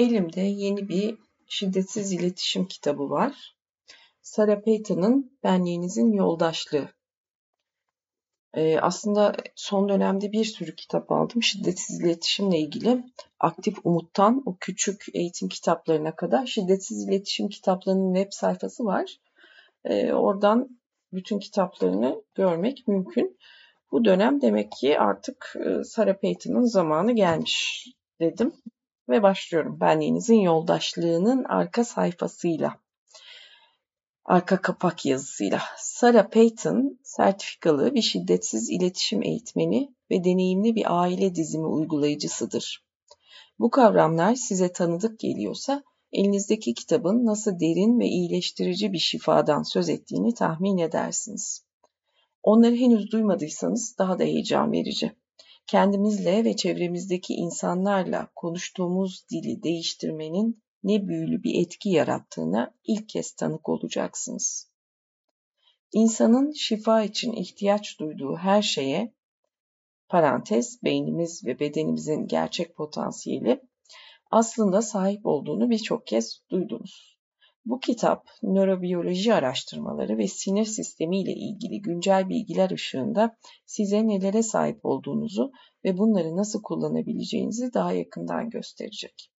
Elimde yeni bir şiddetsiz iletişim kitabı var. Sarah Payton'ın Benliğinizin Yoldaşlığı. Ee, aslında son dönemde bir sürü kitap aldım şiddetsiz iletişimle ilgili. Aktif Umut'tan o küçük eğitim kitaplarına kadar şiddetsiz iletişim kitaplarının web sayfası var. Ee, oradan bütün kitaplarını görmek mümkün. Bu dönem demek ki artık e, Sarah Payton'ın zamanı gelmiş dedim ve başlıyorum. Benliğinizin yoldaşlığının arka sayfasıyla. Arka kapak yazısıyla. Sarah Payton, sertifikalı bir şiddetsiz iletişim eğitmeni ve deneyimli bir aile dizimi uygulayıcısıdır. Bu kavramlar size tanıdık geliyorsa elinizdeki kitabın nasıl derin ve iyileştirici bir şifadan söz ettiğini tahmin edersiniz. Onları henüz duymadıysanız daha da heyecan verici kendimizle ve çevremizdeki insanlarla konuştuğumuz dili değiştirmenin ne büyülü bir etki yarattığına ilk kez tanık olacaksınız. İnsanın şifa için ihtiyaç duyduğu her şeye parantez beynimiz ve bedenimizin gerçek potansiyeli aslında sahip olduğunu birçok kez duydunuz. Bu kitap nörobiyoloji araştırmaları ve sinir sistemi ile ilgili güncel bilgiler ışığında size nelere sahip olduğunuzu ve bunları nasıl kullanabileceğinizi daha yakından gösterecek.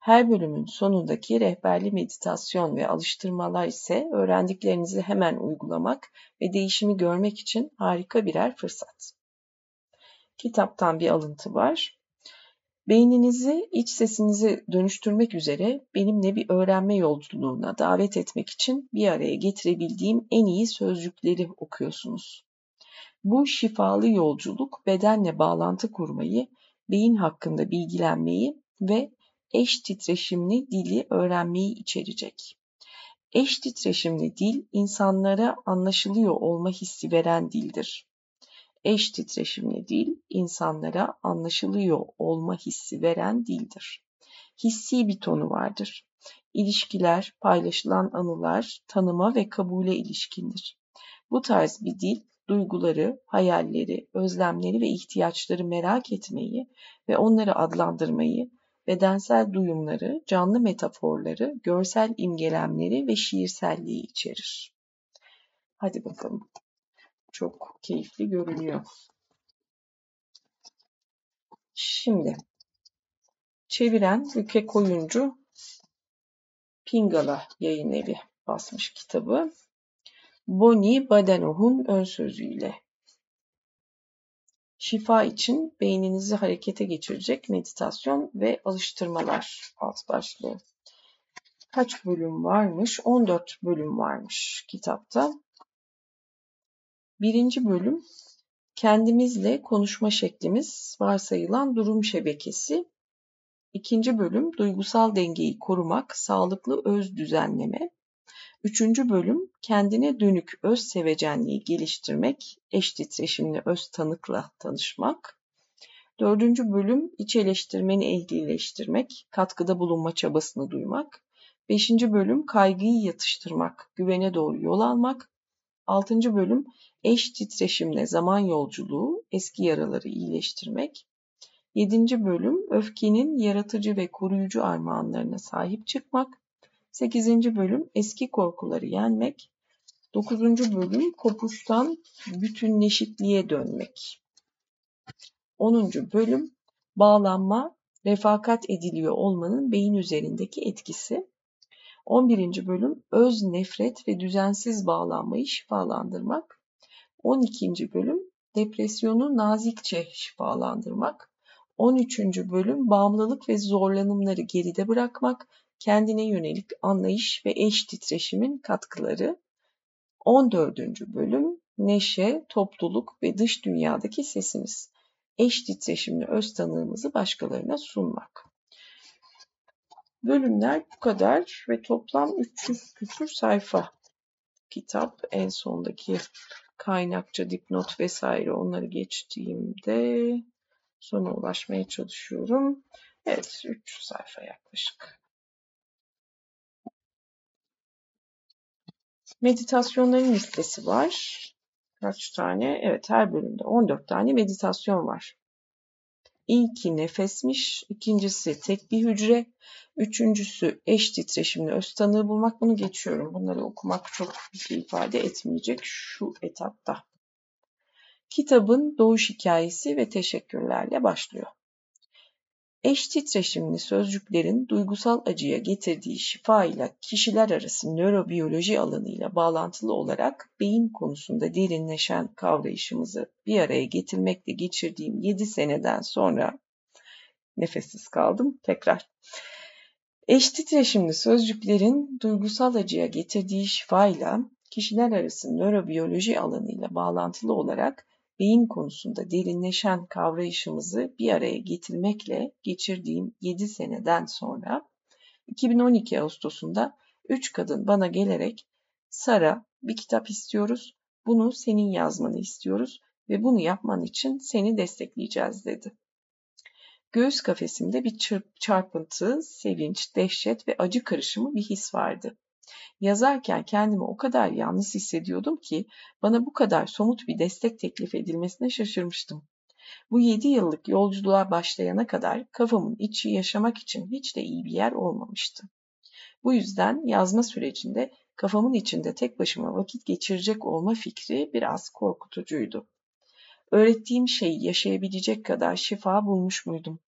Her bölümün sonundaki rehberli meditasyon ve alıştırmalar ise öğrendiklerinizi hemen uygulamak ve değişimi görmek için harika birer fırsat. Kitaptan bir alıntı var. Beyninizi iç sesinizi dönüştürmek üzere benimle bir öğrenme yolculuğuna davet etmek için bir araya getirebildiğim en iyi sözcükleri okuyorsunuz. Bu şifalı yolculuk bedenle bağlantı kurmayı, beyin hakkında bilgilenmeyi ve eş titreşimli dili öğrenmeyi içerecek. Eş titreşimli dil insanlara anlaşılıyor olma hissi veren dildir eş titreşimli dil insanlara anlaşılıyor olma hissi veren dildir. Hissi bir tonu vardır. İlişkiler, paylaşılan anılar, tanıma ve kabule ilişkindir. Bu tarz bir dil duyguları, hayalleri, özlemleri ve ihtiyaçları merak etmeyi ve onları adlandırmayı, bedensel duyumları, canlı metaforları, görsel imgelemleri ve şiirselliği içerir. Hadi bakalım çok keyifli görünüyor. Şimdi çeviren Ülke Koyuncu Pingala yayın evi basmış kitabı. Bonnie Badenoch'un ön sözüyle şifa için beyninizi harekete geçirecek meditasyon ve alıştırmalar alt başlığı. Kaç bölüm varmış? 14 bölüm varmış kitapta. Birinci bölüm kendimizle konuşma şeklimiz varsayılan durum şebekesi. İkinci bölüm duygusal dengeyi korumak, sağlıklı öz düzenleme. Üçüncü bölüm kendine dönük öz sevecenliği geliştirmek, eş titreşimli öz tanıkla tanışmak. Dördüncü bölüm iç eleştirmeni ehlileştirmek, katkıda bulunma çabasını duymak. Beşinci bölüm kaygıyı yatıştırmak, güvene doğru yol almak. Altıncı bölüm eş titreşimle zaman yolculuğu, eski yaraları iyileştirmek. Yedinci bölüm öfkenin yaratıcı ve koruyucu armağanlarına sahip çıkmak. Sekizinci bölüm eski korkuları yenmek. Dokuzuncu bölüm kopuştan bütünleşikliğe dönmek. Onuncu bölüm bağlanma, refakat ediliyor olmanın beyin üzerindeki etkisi. 11. bölüm öz nefret ve düzensiz bağlanmayı şifalandırmak. 12. bölüm depresyonu nazikçe şifalandırmak. 13. bölüm bağımlılık ve zorlanımları geride bırakmak, kendine yönelik anlayış ve eş titreşimin katkıları. 14. bölüm neşe, topluluk ve dış dünyadaki sesimiz. Eş titreşimli öz tanığımızı başkalarına sunmak. Bölümler bu kadar ve toplam 300 küsur sayfa kitap. En sondaki kaynakça, dipnot vesaire onları geçtiğimde sona ulaşmaya çalışıyorum. Evet 300 sayfa yaklaşık. Meditasyonların listesi var. Kaç tane? Evet her bölümde 14 tane meditasyon var. İlki nefesmiş, ikincisi tek bir hücre, üçüncüsü eş titreşimli öz tanığı bulmak. Bunu geçiyorum. Bunları okumak çok bir şey ifade etmeyecek şu etapta. Kitabın doğuş hikayesi ve teşekkürlerle başlıyor. Eş titreşimli sözcüklerin duygusal acıya getirdiği şifa ile kişiler arası nörobiyoloji alanıyla bağlantılı olarak beyin konusunda derinleşen kavrayışımızı bir araya getirmekle geçirdiğim 7 seneden sonra nefessiz kaldım tekrar. Eş titreşimli sözcüklerin duygusal acıya getirdiği şifa ile kişiler arası nörobiyoloji alanıyla bağlantılı olarak beyin konusunda derinleşen kavrayışımızı bir araya getirmekle geçirdiğim 7 seneden sonra 2012 Ağustos'unda 3 kadın bana gelerek Sara bir kitap istiyoruz, bunu senin yazmanı istiyoruz ve bunu yapman için seni destekleyeceğiz dedi. Göğüs kafesimde bir çarpıntı, sevinç, dehşet ve acı karışımı bir his vardı. Yazarken kendimi o kadar yalnız hissediyordum ki bana bu kadar somut bir destek teklif edilmesine şaşırmıştım. Bu yedi yıllık yolculuğa başlayana kadar kafamın içi yaşamak için hiç de iyi bir yer olmamıştı. Bu yüzden yazma sürecinde kafamın içinde tek başıma vakit geçirecek olma fikri biraz korkutucuydu. Öğrettiğim şeyi yaşayabilecek kadar şifa bulmuş muydum?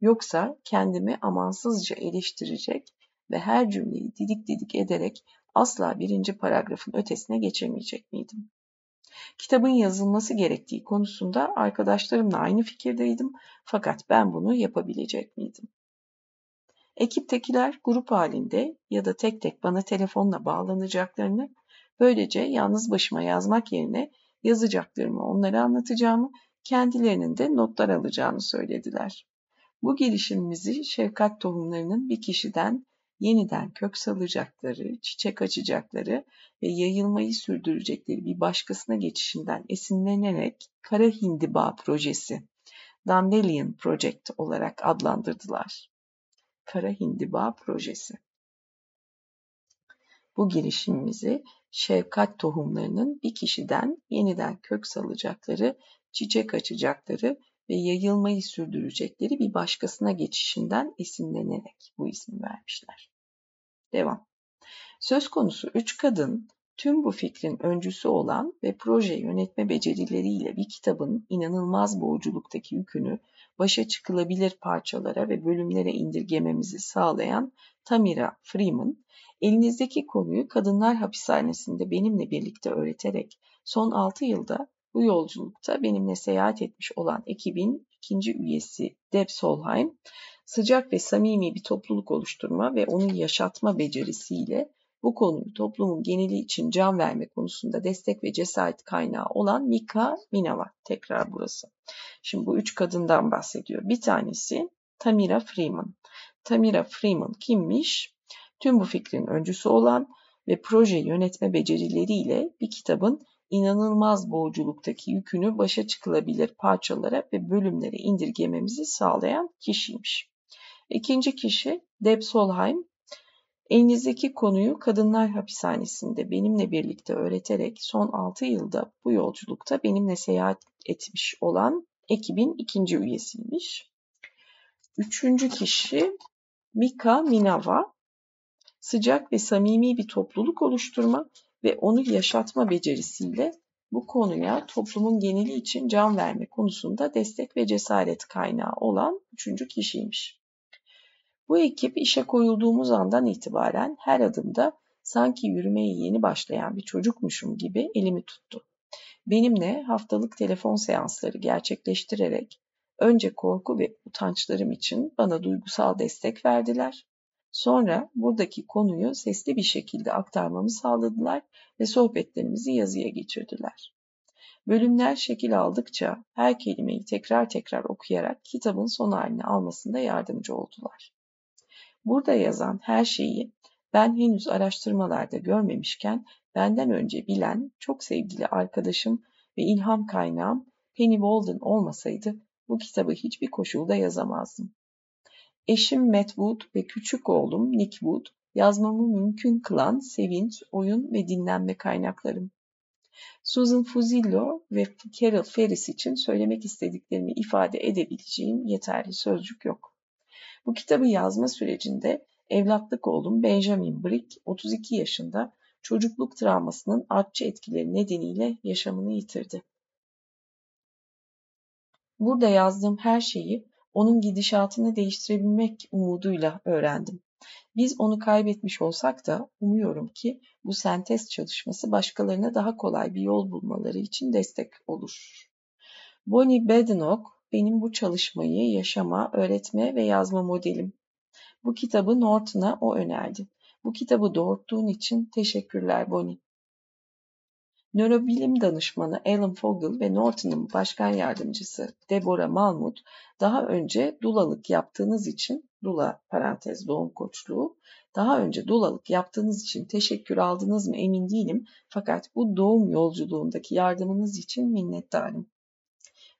Yoksa kendimi amansızca eleştirecek ve her cümleyi didik didik ederek asla birinci paragrafın ötesine geçemeyecek miydim? Kitabın yazılması gerektiği konusunda arkadaşlarımla aynı fikirdeydim fakat ben bunu yapabilecek miydim? Ekiptekiler grup halinde ya da tek tek bana telefonla bağlanacaklarını, böylece yalnız başıma yazmak yerine yazacaklarımı onlara anlatacağımı, kendilerinin de notlar alacağını söylediler. Bu girişimimizi şefkat tohumlarının bir kişiden yeniden kök salacakları, çiçek açacakları ve yayılmayı sürdürecekleri bir başkasına geçişinden esinlenerek Kara Hindiba Projesi, Dandelion Project olarak adlandırdılar. Kara Hindiba Projesi. Bu girişimimizi şefkat tohumlarının bir kişiden yeniden kök salacakları, çiçek açacakları ve yayılmayı sürdürecekleri bir başkasına geçişinden esinlenerek bu ismi vermişler. Devam. Söz konusu üç kadın tüm bu fikrin öncüsü olan ve proje yönetme becerileriyle bir kitabın inanılmaz boğuculuktaki yükünü başa çıkılabilir parçalara ve bölümlere indirgememizi sağlayan Tamira Freeman, elinizdeki konuyu kadınlar hapishanesinde benimle birlikte öğreterek son 6 yılda bu yolculukta benimle seyahat etmiş olan ekibin ikinci üyesi Deb Solheim, sıcak ve samimi bir topluluk oluşturma ve onu yaşatma becerisiyle bu konuyu toplumun geneli için can verme konusunda destek ve cesaret kaynağı olan Mika Minava. Tekrar burası. Şimdi bu üç kadından bahsediyor. Bir tanesi Tamira Freeman. Tamira Freeman kimmiş? Tüm bu fikrin öncüsü olan ve proje yönetme becerileriyle bir kitabın inanılmaz boğuculuktaki yükünü başa çıkılabilir parçalara ve bölümlere indirgememizi sağlayan kişiymiş. İkinci kişi Deb Solheim. Elinizdeki konuyu Kadınlar Hapishanesi'nde benimle birlikte öğreterek son 6 yılda bu yolculukta benimle seyahat etmiş olan ekibin ikinci üyesiymiş. Üçüncü kişi Mika Minava. Sıcak ve samimi bir topluluk oluşturma ve onu yaşatma becerisiyle bu konuya toplumun geneli için can verme konusunda destek ve cesaret kaynağı olan üçüncü kişiymiş. Bu ekip işe koyulduğumuz andan itibaren her adımda sanki yürümeye yeni başlayan bir çocukmuşum gibi elimi tuttu. Benimle haftalık telefon seansları gerçekleştirerek önce korku ve utançlarım için bana duygusal destek verdiler. Sonra buradaki konuyu sesli bir şekilde aktarmamı sağladılar ve sohbetlerimizi yazıya geçirdiler. Bölümler şekil aldıkça her kelimeyi tekrar tekrar okuyarak kitabın son halini almasında yardımcı oldular. Burada yazan her şeyi ben henüz araştırmalarda görmemişken benden önce bilen çok sevgili arkadaşım ve ilham kaynağım Penny Walden olmasaydı bu kitabı hiçbir koşulda yazamazdım. Eşim Matt Wood ve küçük oğlum Nick Wood yazmamı mümkün kılan sevinç, oyun ve dinlenme kaynaklarım. Susan Fuzillo ve Carol Ferris için söylemek istediklerimi ifade edebileceğim yeterli sözcük yok. Bu kitabı yazma sürecinde evlatlık oğlum Benjamin Brick 32 yaşında çocukluk travmasının artçı etkileri nedeniyle yaşamını yitirdi. Burada yazdığım her şeyi onun gidişatını değiştirebilmek umuduyla öğrendim. Biz onu kaybetmiş olsak da umuyorum ki bu sentez çalışması başkalarına daha kolay bir yol bulmaları için destek olur. Bonnie Badenoch benim bu çalışmayı yaşama, öğretme ve yazma modelim. Bu kitabı Norton'a o önerdi. Bu kitabı doğurttuğun için teşekkürler Bonnie. Nörobilim danışmanı Alan Fogel ve Norton'un başkan yardımcısı Deborah Malmut daha önce dulalık yaptığınız için dula parantez doğum koçluğu daha önce dulalık yaptığınız için teşekkür aldınız mı emin değilim fakat bu doğum yolculuğundaki yardımınız için minnettarım.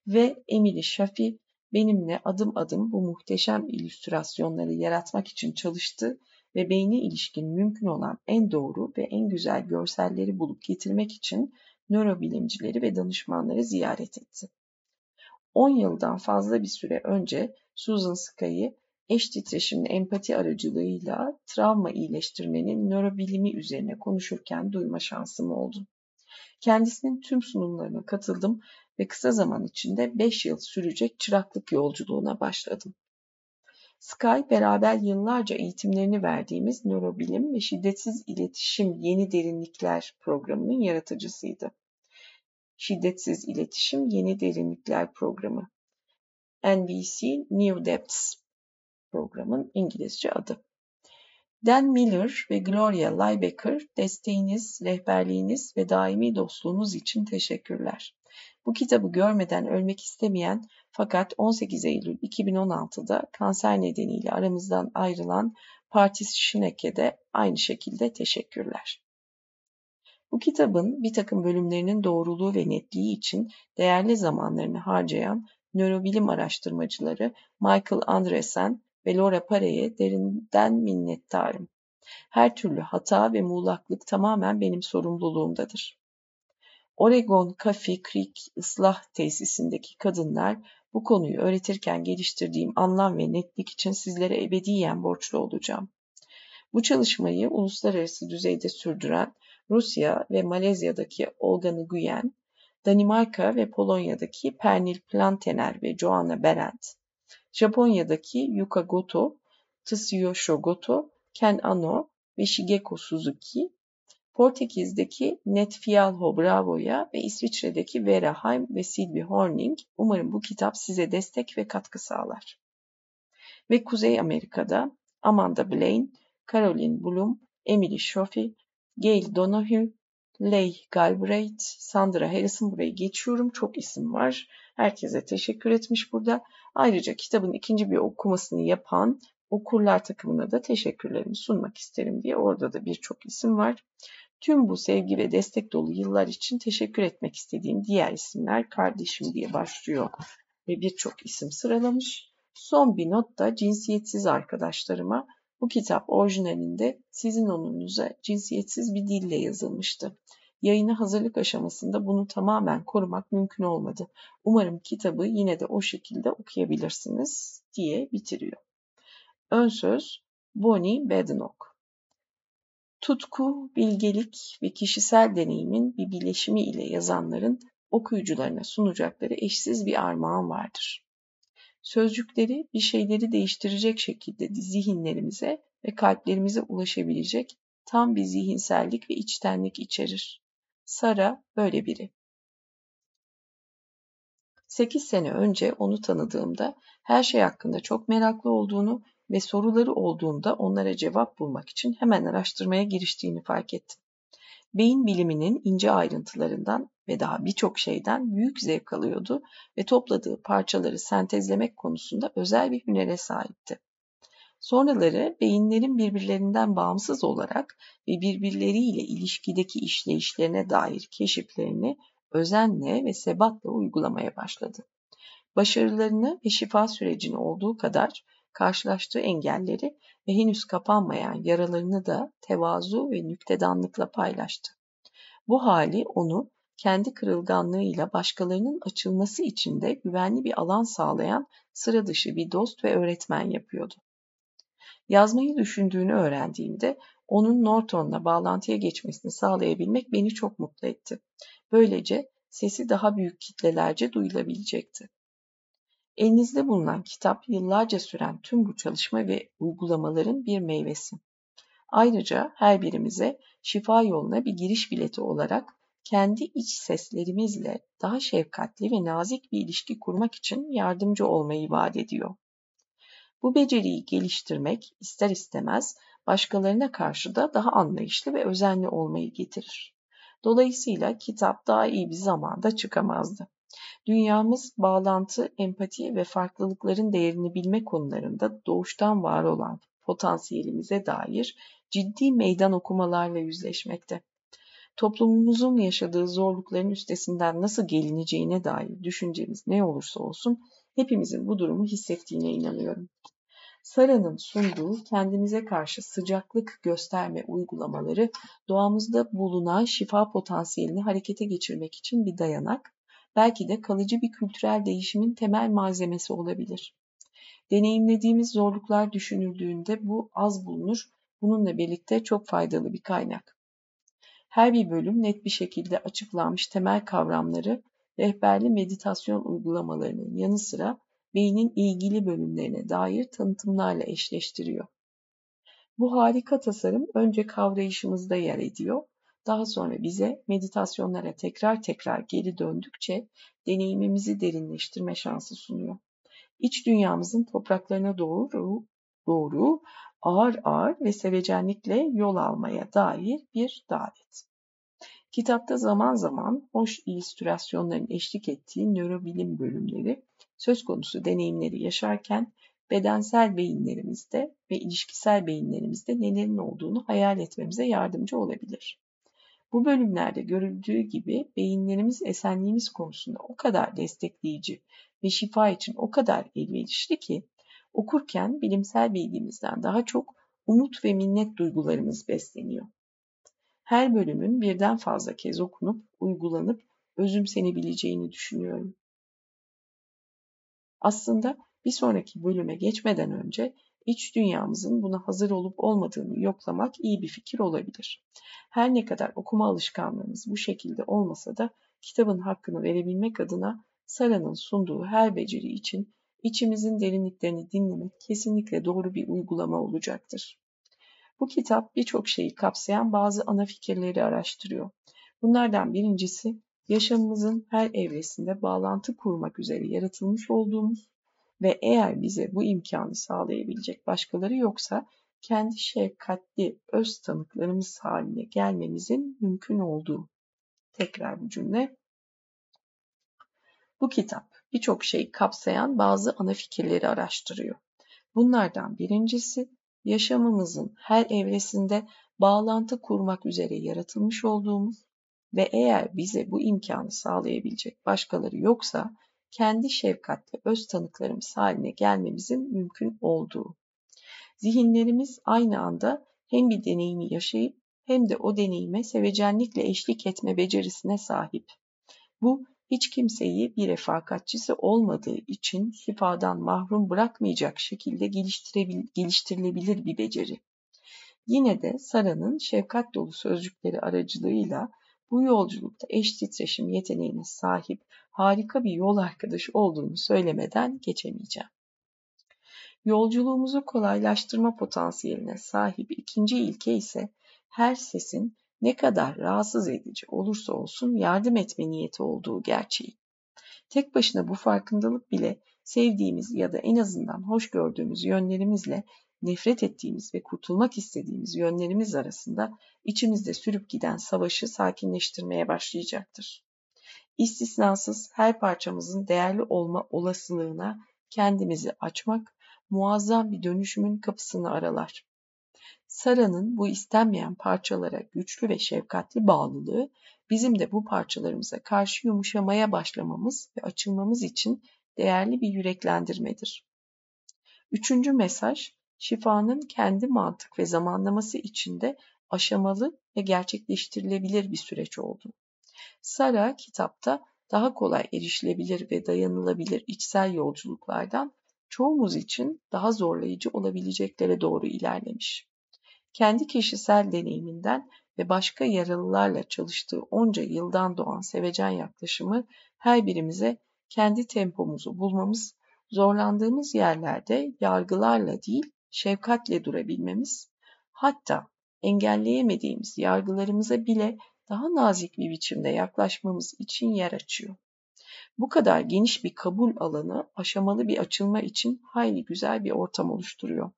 Ve Emily Shafi benimle adım adım bu muhteşem illüstrasyonları yaratmak için çalıştı ve beyne ilişkin mümkün olan en doğru ve en güzel görselleri bulup getirmek için nörobilimcileri ve danışmanları ziyaret etti. 10 yıldan fazla bir süre önce Susan Sky'ı eş titreşimli empati aracılığıyla travma iyileştirmenin nörobilimi üzerine konuşurken duyma şansım oldu. Kendisinin tüm sunumlarına katıldım ve kısa zaman içinde 5 yıl sürecek çıraklık yolculuğuna başladım. Sky beraber yıllarca eğitimlerini verdiğimiz nörobilim ve şiddetsiz iletişim yeni derinlikler programının yaratıcısıydı. Şiddetsiz iletişim yeni derinlikler programı. NBC New Depths programın İngilizce adı. Dan Miller ve Gloria Liebecker desteğiniz, rehberliğiniz ve daimi dostluğunuz için teşekkürler. Bu kitabı görmeden ölmek istemeyen fakat 18 Eylül 2016'da kanser nedeniyle aramızdan ayrılan Partis Schneck'e de aynı şekilde teşekkürler. Bu kitabın bir takım bölümlerinin doğruluğu ve netliği için değerli zamanlarını harcayan nörobilim araştırmacıları Michael Andresen ve Laura Parey'e derinden minnettarım. Her türlü hata ve muğlaklık tamamen benim sorumluluğumdadır. Oregon Coffee Creek ıslah tesisindeki kadınlar bu konuyu öğretirken geliştirdiğim anlam ve netlik için sizlere ebediyen borçlu olacağım. Bu çalışmayı uluslararası düzeyde sürdüren Rusya ve Malezya'daki Olga Nguyen, Danimarka ve Polonya'daki Pernil Plantener ve Joanna Berendt, Japonya'daki Yuka Goto, Tsuyoshi Goto, Ken Ano ve Shigeko Suzuki Portekiz'deki Netfialho Bravo'ya ve İsviçre'deki Vera Heim ve Sylvie Horning umarım bu kitap size destek ve katkı sağlar. Ve Kuzey Amerika'da Amanda Blaine, Caroline Bloom, Emily Shofi, Gail Donohue, Leigh Galbraith, Sandra Harrison burayı geçiyorum. Çok isim var. Herkese teşekkür etmiş burada. Ayrıca kitabın ikinci bir okumasını yapan okurlar takımına da teşekkürlerimi sunmak isterim diye orada da birçok isim var. Tüm bu sevgi ve destek dolu yıllar için teşekkür etmek istediğim diğer isimler kardeşim diye başlıyor ve birçok isim sıralamış. Son bir not da cinsiyetsiz arkadaşlarıma bu kitap orijinalinde sizin onunuza cinsiyetsiz bir dille yazılmıştı. Yayına hazırlık aşamasında bunu tamamen korumak mümkün olmadı. Umarım kitabı yine de o şekilde okuyabilirsiniz diye bitiriyor. Ön söz Bonnie Badenoch Tutku, bilgelik ve kişisel deneyimin bir bileşimi ile yazanların okuyucularına sunacakları eşsiz bir armağan vardır. Sözcükleri bir şeyleri değiştirecek şekilde zihinlerimize ve kalplerimize ulaşabilecek tam bir zihinsellik ve içtenlik içerir. Sara böyle biri. 8 sene önce onu tanıdığımda her şey hakkında çok meraklı olduğunu ve soruları olduğunda onlara cevap bulmak için hemen araştırmaya giriştiğini fark ettim. Beyin biliminin ince ayrıntılarından ve daha birçok şeyden büyük zevk alıyordu ve topladığı parçaları sentezlemek konusunda özel bir hünere sahipti. Sonraları beyinlerin birbirlerinden bağımsız olarak ve birbirleriyle ilişkideki işleyişlerine dair keşiflerini özenle ve sebatla uygulamaya başladı. Başarılarını ve şifa sürecini olduğu kadar karşılaştığı engelleri ve henüz kapanmayan yaralarını da tevazu ve nüktedanlıkla paylaştı. Bu hali onu kendi kırılganlığıyla başkalarının açılması için de güvenli bir alan sağlayan sıra dışı bir dost ve öğretmen yapıyordu. Yazmayı düşündüğünü öğrendiğimde onun Norton'la bağlantıya geçmesini sağlayabilmek beni çok mutlu etti. Böylece sesi daha büyük kitlelerce duyulabilecekti. Elinizde bulunan kitap yıllarca süren tüm bu çalışma ve uygulamaların bir meyvesi. Ayrıca her birimize şifa yoluna bir giriş bileti olarak kendi iç seslerimizle daha şefkatli ve nazik bir ilişki kurmak için yardımcı olmayı vaat ediyor. Bu beceriyi geliştirmek ister istemez başkalarına karşı da daha anlayışlı ve özenli olmayı getirir. Dolayısıyla kitap daha iyi bir zamanda çıkamazdı. Dünyamız bağlantı, empati ve farklılıkların değerini bilme konularında doğuştan var olan potansiyelimize dair ciddi meydan okumalarla yüzleşmekte. Toplumumuzun yaşadığı zorlukların üstesinden nasıl gelineceğine dair düşüncemiz ne olursa olsun hepimizin bu durumu hissettiğine inanıyorum. Sara'nın sunduğu kendimize karşı sıcaklık gösterme uygulamaları doğamızda bulunan şifa potansiyelini harekete geçirmek için bir dayanak, belki de kalıcı bir kültürel değişimin temel malzemesi olabilir. Deneyimlediğimiz zorluklar düşünüldüğünde bu az bulunur, bununla birlikte çok faydalı bir kaynak. Her bir bölüm net bir şekilde açıklanmış temel kavramları rehberli meditasyon uygulamalarının yanı sıra beynin ilgili bölümlerine dair tanıtımlarla eşleştiriyor. Bu harika tasarım önce kavrayışımızda yer ediyor, daha sonra bize meditasyonlara tekrar tekrar geri döndükçe deneyimimizi derinleştirme şansı sunuyor. İç dünyamızın topraklarına doğru, doğru ağır ağır ve sevecenlikle yol almaya dair bir davet. Kitapta zaman zaman hoş illüstrasyonların eşlik ettiği nörobilim bölümleri söz konusu deneyimleri yaşarken bedensel beyinlerimizde ve ilişkisel beyinlerimizde nelerin olduğunu hayal etmemize yardımcı olabilir. Bu bölümlerde görüldüğü gibi beyinlerimiz esenliğimiz konusunda o kadar destekleyici ve şifa için o kadar elverişli ki okurken bilimsel bilgimizden daha çok umut ve minnet duygularımız besleniyor. Her bölümün birden fazla kez okunup, uygulanıp özümsenebileceğini düşünüyorum. Aslında bir sonraki bölüme geçmeden önce iç dünyamızın buna hazır olup olmadığını yoklamak iyi bir fikir olabilir. Her ne kadar okuma alışkanlığımız bu şekilde olmasa da kitabın hakkını verebilmek adına Sara'nın sunduğu her beceri için içimizin derinliklerini dinlemek kesinlikle doğru bir uygulama olacaktır. Bu kitap birçok şeyi kapsayan bazı ana fikirleri araştırıyor. Bunlardan birincisi yaşamımızın her evresinde bağlantı kurmak üzere yaratılmış olduğumuz ve eğer bize bu imkanı sağlayabilecek başkaları yoksa kendi şefkatli öz tanıklarımız haline gelmemizin mümkün olduğu. Tekrar bu cümle. Bu kitap birçok şeyi kapsayan bazı ana fikirleri araştırıyor. Bunlardan birincisi yaşamımızın her evresinde bağlantı kurmak üzere yaratılmış olduğumuz ve eğer bize bu imkanı sağlayabilecek başkaları yoksa kendi şefkatli öz tanıklarımız haline gelmemizin mümkün olduğu. Zihinlerimiz aynı anda hem bir deneyimi yaşayıp hem de o deneyime sevecenlikle eşlik etme becerisine sahip. Bu hiç kimseyi bir refakatçisi olmadığı için şifadan mahrum bırakmayacak şekilde geliştirilebilir bir beceri. Yine de Sara'nın şefkat dolu sözcükleri aracılığıyla bu yolculukta eş titreşim yeteneğine sahip harika bir yol arkadaşı olduğunu söylemeden geçemeyeceğim. Yolculuğumuzu kolaylaştırma potansiyeline sahip ikinci ilke ise her sesin ne kadar rahatsız edici olursa olsun yardım etme niyeti olduğu gerçeği. Tek başına bu farkındalık bile sevdiğimiz ya da en azından hoş gördüğümüz yönlerimizle nefret ettiğimiz ve kurtulmak istediğimiz yönlerimiz arasında içimizde sürüp giden savaşı sakinleştirmeye başlayacaktır. İstisnasız her parçamızın değerli olma olasılığına kendimizi açmak muazzam bir dönüşümün kapısını aralar. Sara'nın bu istenmeyen parçalara güçlü ve şefkatli bağlılığı bizim de bu parçalarımıza karşı yumuşamaya başlamamız ve açılmamız için değerli bir yüreklendirmedir. Üçüncü mesaj, şifanın kendi mantık ve zamanlaması içinde aşamalı ve gerçekleştirilebilir bir süreç oldu. Sara kitapta daha kolay erişilebilir ve dayanılabilir içsel yolculuklardan çoğumuz için daha zorlayıcı olabileceklere doğru ilerlemiş. Kendi kişisel deneyiminden ve başka yaralılarla çalıştığı onca yıldan doğan sevecen yaklaşımı her birimize kendi tempomuzu bulmamız, zorlandığımız yerlerde yargılarla değil şefkatle durabilmemiz, hatta engelleyemediğimiz yargılarımıza bile daha nazik bir biçimde yaklaşmamız için yer açıyor. Bu kadar geniş bir kabul alanı aşamalı bir açılma için hayli güzel bir ortam oluşturuyor.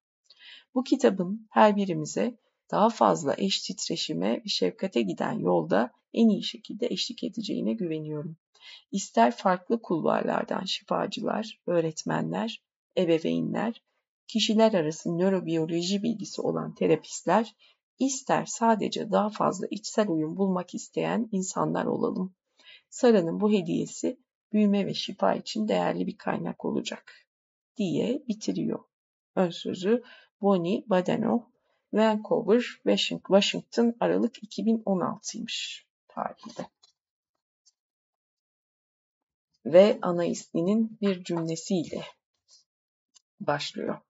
Bu kitabın her birimize daha fazla eş titreşime ve şefkate giden yolda en iyi şekilde eşlik edeceğine güveniyorum. İster farklı kulvarlardan şifacılar, öğretmenler, ebeveynler, kişiler arası nörobiyoloji bilgisi olan terapistler, ister sadece daha fazla içsel uyum bulmak isteyen insanlar olalım. Sara'nın bu hediyesi büyüme ve şifa için değerli bir kaynak olacak diye bitiriyor. Ön sözü Bonnie Badenoch, Vancouver, Washington, Aralık 2016'ymış tarihinde. Ve ana isminin bir cümlesiyle başlıyor.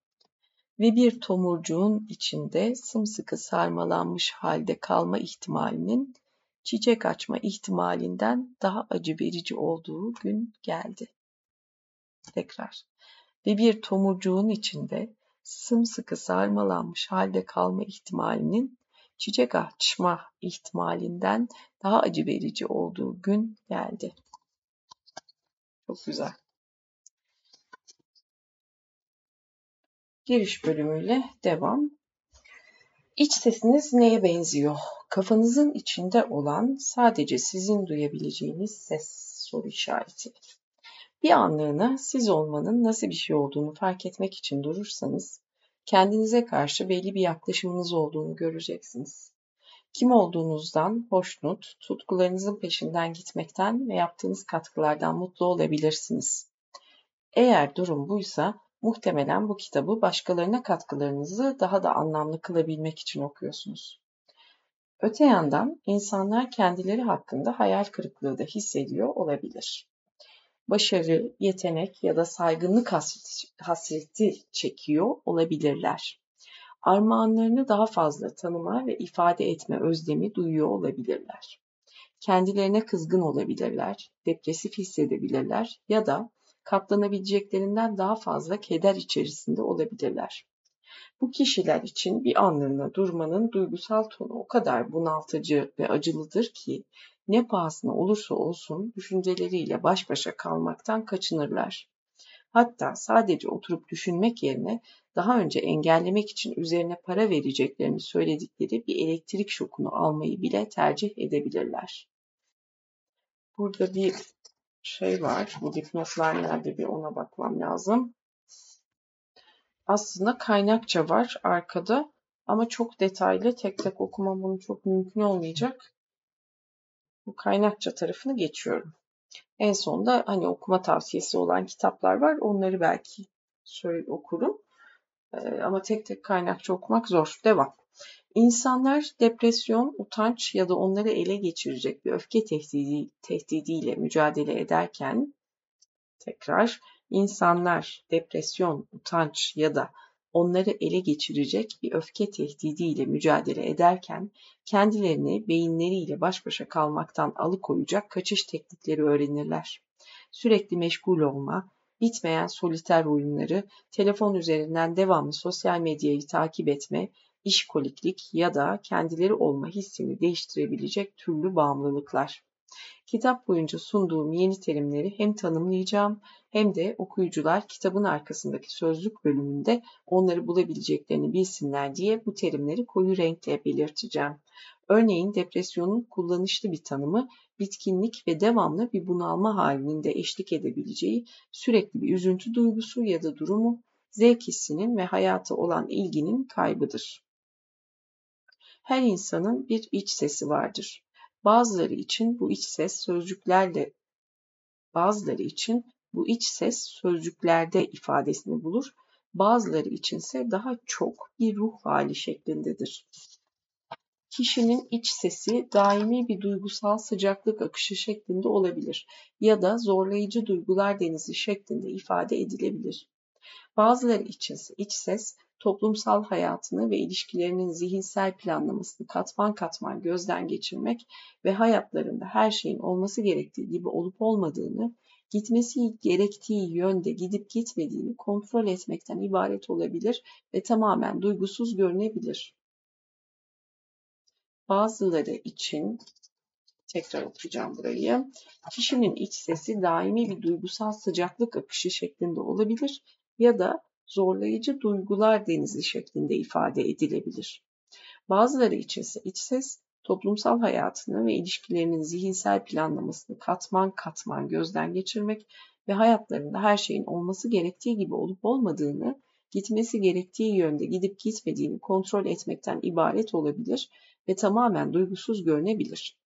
Ve bir tomurcuğun içinde sımsıkı sarmalanmış halde kalma ihtimalinin çiçek açma ihtimalinden daha acı verici olduğu gün geldi. Tekrar. Ve bir tomurcuğun içinde sımsıkı sarmalanmış halde kalma ihtimalinin çiçek açma ihtimalinden daha acı verici olduğu gün geldi. Çok güzel. Giriş bölümüyle devam. İç sesiniz neye benziyor? Kafanızın içinde olan sadece sizin duyabileceğiniz ses soru işareti. Bir anlığına siz olmanın nasıl bir şey olduğunu fark etmek için durursanız, kendinize karşı belli bir yaklaşımınız olduğunu göreceksiniz. Kim olduğunuzdan hoşnut, tutkularınızın peşinden gitmekten ve yaptığınız katkılardan mutlu olabilirsiniz. Eğer durum buysa, muhtemelen bu kitabı başkalarına katkılarınızı daha da anlamlı kılabilmek için okuyorsunuz. Öte yandan insanlar kendileri hakkında hayal kırıklığı da hissediyor olabilir başarı, yetenek ya da saygınlık hasreti çekiyor olabilirler. Armağanlarını daha fazla tanıma ve ifade etme özlemi duyuyor olabilirler. Kendilerine kızgın olabilirler, depresif hissedebilirler ya da katlanabileceklerinden daha fazla keder içerisinde olabilirler. Bu kişiler için bir anlığına durmanın duygusal tonu o kadar bunaltıcı ve acılıdır ki ne pahasına olursa olsun düşünceleriyle baş başa kalmaktan kaçınırlar. Hatta sadece oturup düşünmek yerine daha önce engellemek için üzerine para vereceklerini söyledikleri bir elektrik şokunu almayı bile tercih edebilirler. Burada bir şey var. Bu dipnotlar nerede bir ona bakmam lazım. Aslında kaynakça var arkada ama çok detaylı tek tek okumam bunu çok mümkün olmayacak bu kaynakça tarafını geçiyorum. En sonda hani okuma tavsiyesi olan kitaplar var. Onları belki söyle okurum. Ee, ama tek tek kaynakça okumak zor. Devam. İnsanlar depresyon, utanç ya da onları ele geçirecek bir öfke tehdidi, tehdidiyle mücadele ederken tekrar insanlar depresyon, utanç ya da onları ele geçirecek bir öfke tehdidiyle mücadele ederken kendilerini beyinleriyle baş başa kalmaktan alıkoyacak kaçış teknikleri öğrenirler. Sürekli meşgul olma, bitmeyen soliter oyunları, telefon üzerinden devamlı sosyal medyayı takip etme, işkoliklik ya da kendileri olma hissini değiştirebilecek türlü bağımlılıklar. Kitap boyunca sunduğum yeni terimleri hem tanımlayacağım hem de okuyucular kitabın arkasındaki sözlük bölümünde onları bulabileceklerini bilsinler diye bu terimleri koyu renkle belirteceğim. Örneğin depresyonun kullanışlı bir tanımı bitkinlik ve devamlı bir bunalma halinin de eşlik edebileceği sürekli bir üzüntü duygusu ya da durumu, zevk hissinin ve hayata olan ilginin kaybıdır. Her insanın bir iç sesi vardır. Bazıları için bu iç ses sözcüklerle bazıları için bu iç ses sözcüklerde ifadesini bulur. Bazıları içinse daha çok bir ruh hali şeklindedir. kişinin iç sesi daimi bir duygusal sıcaklık akışı şeklinde olabilir ya da zorlayıcı duygular denizi şeklinde ifade edilebilir. Bazıları için iç ses toplumsal hayatını ve ilişkilerinin zihinsel planlamasını katman katman gözden geçirmek ve hayatlarında her şeyin olması gerektiği gibi olup olmadığını, gitmesi gerektiği yönde gidip gitmediğini kontrol etmekten ibaret olabilir ve tamamen duygusuz görünebilir. Bazıları için tekrar okuyacağım burayı. Kişinin iç sesi daimi bir duygusal sıcaklık akışı şeklinde olabilir ya da zorlayıcı duygular denizi şeklinde ifade edilebilir. Bazıları için ise iç ses toplumsal hayatını ve ilişkilerinin zihinsel planlamasını katman katman gözden geçirmek ve hayatlarında her şeyin olması gerektiği gibi olup olmadığını, gitmesi gerektiği yönde gidip gitmediğini kontrol etmekten ibaret olabilir ve tamamen duygusuz görünebilir.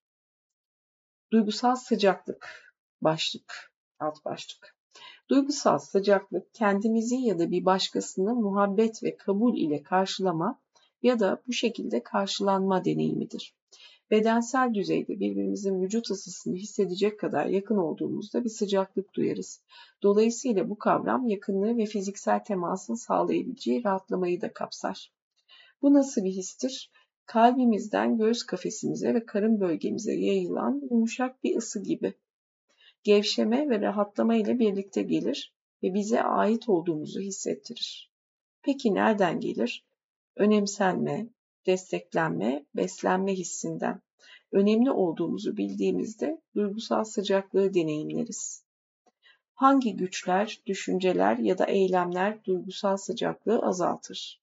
Duygusal sıcaklık başlık, alt başlık. Duygusal sıcaklık kendimizi ya da bir başkasını muhabbet ve kabul ile karşılama ya da bu şekilde karşılanma deneyimidir. Bedensel düzeyde birbirimizin vücut ısısını hissedecek kadar yakın olduğumuzda bir sıcaklık duyarız. Dolayısıyla bu kavram yakınlığı ve fiziksel temasın sağlayabileceği rahatlamayı da kapsar. Bu nasıl bir histir? Kalbimizden göğüs kafesimize ve karın bölgemize yayılan yumuşak bir ısı gibi gevşeme ve rahatlama ile birlikte gelir ve bize ait olduğumuzu hissettirir. Peki nereden gelir? Önemsenme, desteklenme, beslenme hissinden. Önemli olduğumuzu bildiğimizde duygusal sıcaklığı deneyimleriz. Hangi güçler, düşünceler ya da eylemler duygusal sıcaklığı azaltır?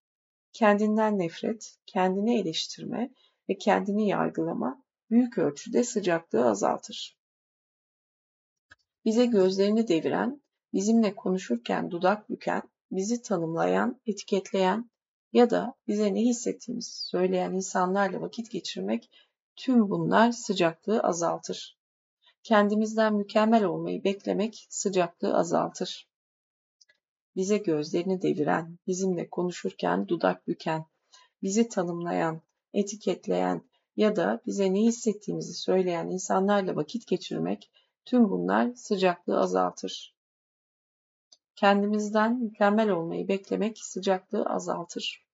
Kendinden nefret, kendini eleştirme ve kendini yargılama büyük ölçüde sıcaklığı azaltır. Bize gözlerini deviren, bizimle konuşurken dudak büken, bizi tanımlayan, etiketleyen ya da bize ne hissettiğimizi söyleyen insanlarla vakit geçirmek tüm bunlar sıcaklığı azaltır. Kendimizden mükemmel olmayı beklemek sıcaklığı azaltır. Bize gözlerini deviren, bizimle konuşurken dudak büken, bizi tanımlayan, etiketleyen ya da bize ne hissettiğimizi söyleyen insanlarla vakit geçirmek Tüm bunlar sıcaklığı azaltır. Kendimizden mükemmel olmayı beklemek sıcaklığı azaltır.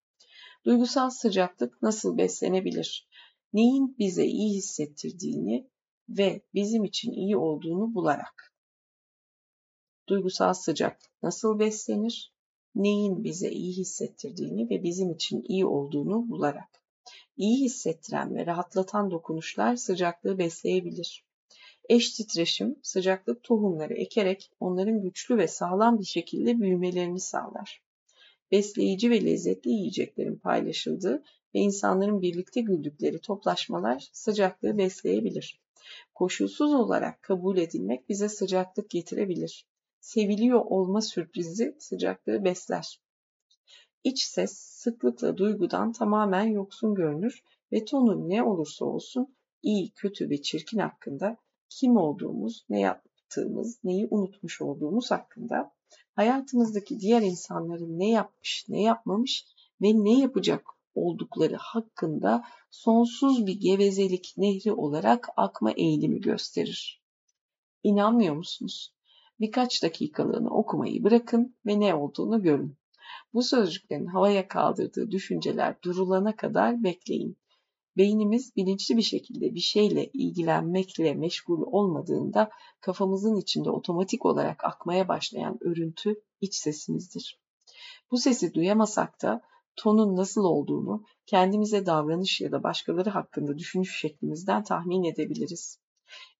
Duygusal sıcaklık nasıl beslenebilir? Neyin bize iyi hissettirdiğini ve bizim için iyi olduğunu bularak. Duygusal sıcaklık nasıl beslenir? Neyin bize iyi hissettirdiğini ve bizim için iyi olduğunu bularak. İyi hissettiren ve rahatlatan dokunuşlar sıcaklığı besleyebilir. Eş titreşim, sıcaklık tohumları ekerek onların güçlü ve sağlam bir şekilde büyümelerini sağlar. Besleyici ve lezzetli yiyeceklerin paylaşıldığı ve insanların birlikte güldükleri toplaşmalar sıcaklığı besleyebilir. Koşulsuz olarak kabul edilmek bize sıcaklık getirebilir. Seviliyor olma sürprizi sıcaklığı besler. İç ses sıklıkla duygudan tamamen yoksun görünür ve tonu ne olursa olsun iyi, kötü ve çirkin hakkında kim olduğumuz, ne yaptığımız, neyi unutmuş olduğumuz hakkında hayatımızdaki diğer insanların ne yapmış, ne yapmamış ve ne yapacak oldukları hakkında sonsuz bir gevezelik nehri olarak akma eğilimi gösterir. İnanmıyor musunuz? Birkaç dakikalığını okumayı bırakın ve ne olduğunu görün. Bu sözcüklerin havaya kaldırdığı düşünceler durulana kadar bekleyin. Beynimiz bilinçli bir şekilde bir şeyle ilgilenmekle meşgul olmadığında kafamızın içinde otomatik olarak akmaya başlayan örüntü iç sesimizdir. Bu sesi duyamasak da tonun nasıl olduğunu kendimize davranış ya da başkaları hakkında düşünüş şeklimizden tahmin edebiliriz.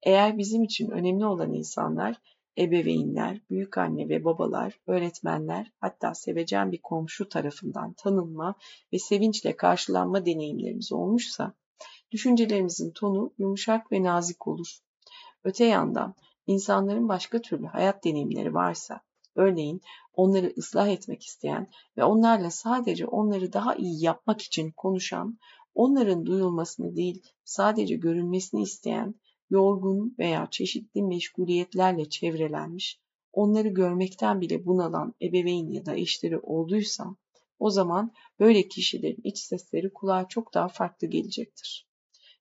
Eğer bizim için önemli olan insanlar ebeveynler, büyük anne ve babalar, öğretmenler, hatta sevecen bir komşu tarafından tanınma ve sevinçle karşılanma deneyimlerimiz olmuşsa, düşüncelerimizin tonu yumuşak ve nazik olur. Öte yandan insanların başka türlü hayat deneyimleri varsa, örneğin onları ıslah etmek isteyen ve onlarla sadece onları daha iyi yapmak için konuşan, onların duyulmasını değil sadece görünmesini isteyen yorgun veya çeşitli meşguliyetlerle çevrelenmiş, onları görmekten bile bunalan ebeveyn ya da eşleri olduysa, o zaman böyle kişilerin iç sesleri kulağa çok daha farklı gelecektir.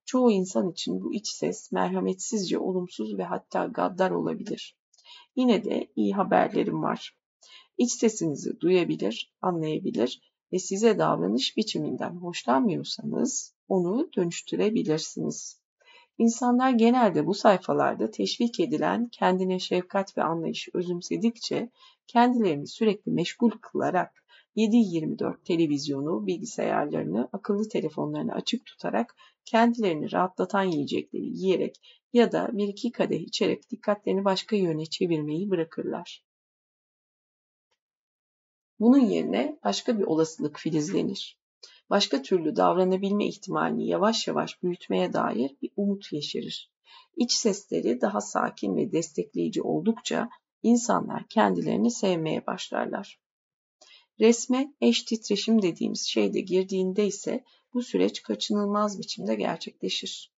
Çoğu insan için bu iç ses merhametsizce olumsuz ve hatta gaddar olabilir. Yine de iyi haberlerim var. İç sesinizi duyabilir, anlayabilir ve size davranış biçiminden hoşlanmıyorsanız onu dönüştürebilirsiniz. İnsanlar genelde bu sayfalarda teşvik edilen kendine şefkat ve anlayışı özümsedikçe kendilerini sürekli meşgul kılarak 7-24 televizyonu, bilgisayarlarını, akıllı telefonlarını açık tutarak kendilerini rahatlatan yiyecekleri yiyerek ya da bir iki kadeh içerek dikkatlerini başka yöne çevirmeyi bırakırlar. Bunun yerine başka bir olasılık filizlenir. Başka türlü davranabilme ihtimalini yavaş yavaş büyütmeye dair bir umut yeşerir. İç sesleri daha sakin ve destekleyici oldukça insanlar kendilerini sevmeye başlarlar. Resme eş titreşim dediğimiz şey de girdiğinde ise bu süreç kaçınılmaz biçimde gerçekleşir.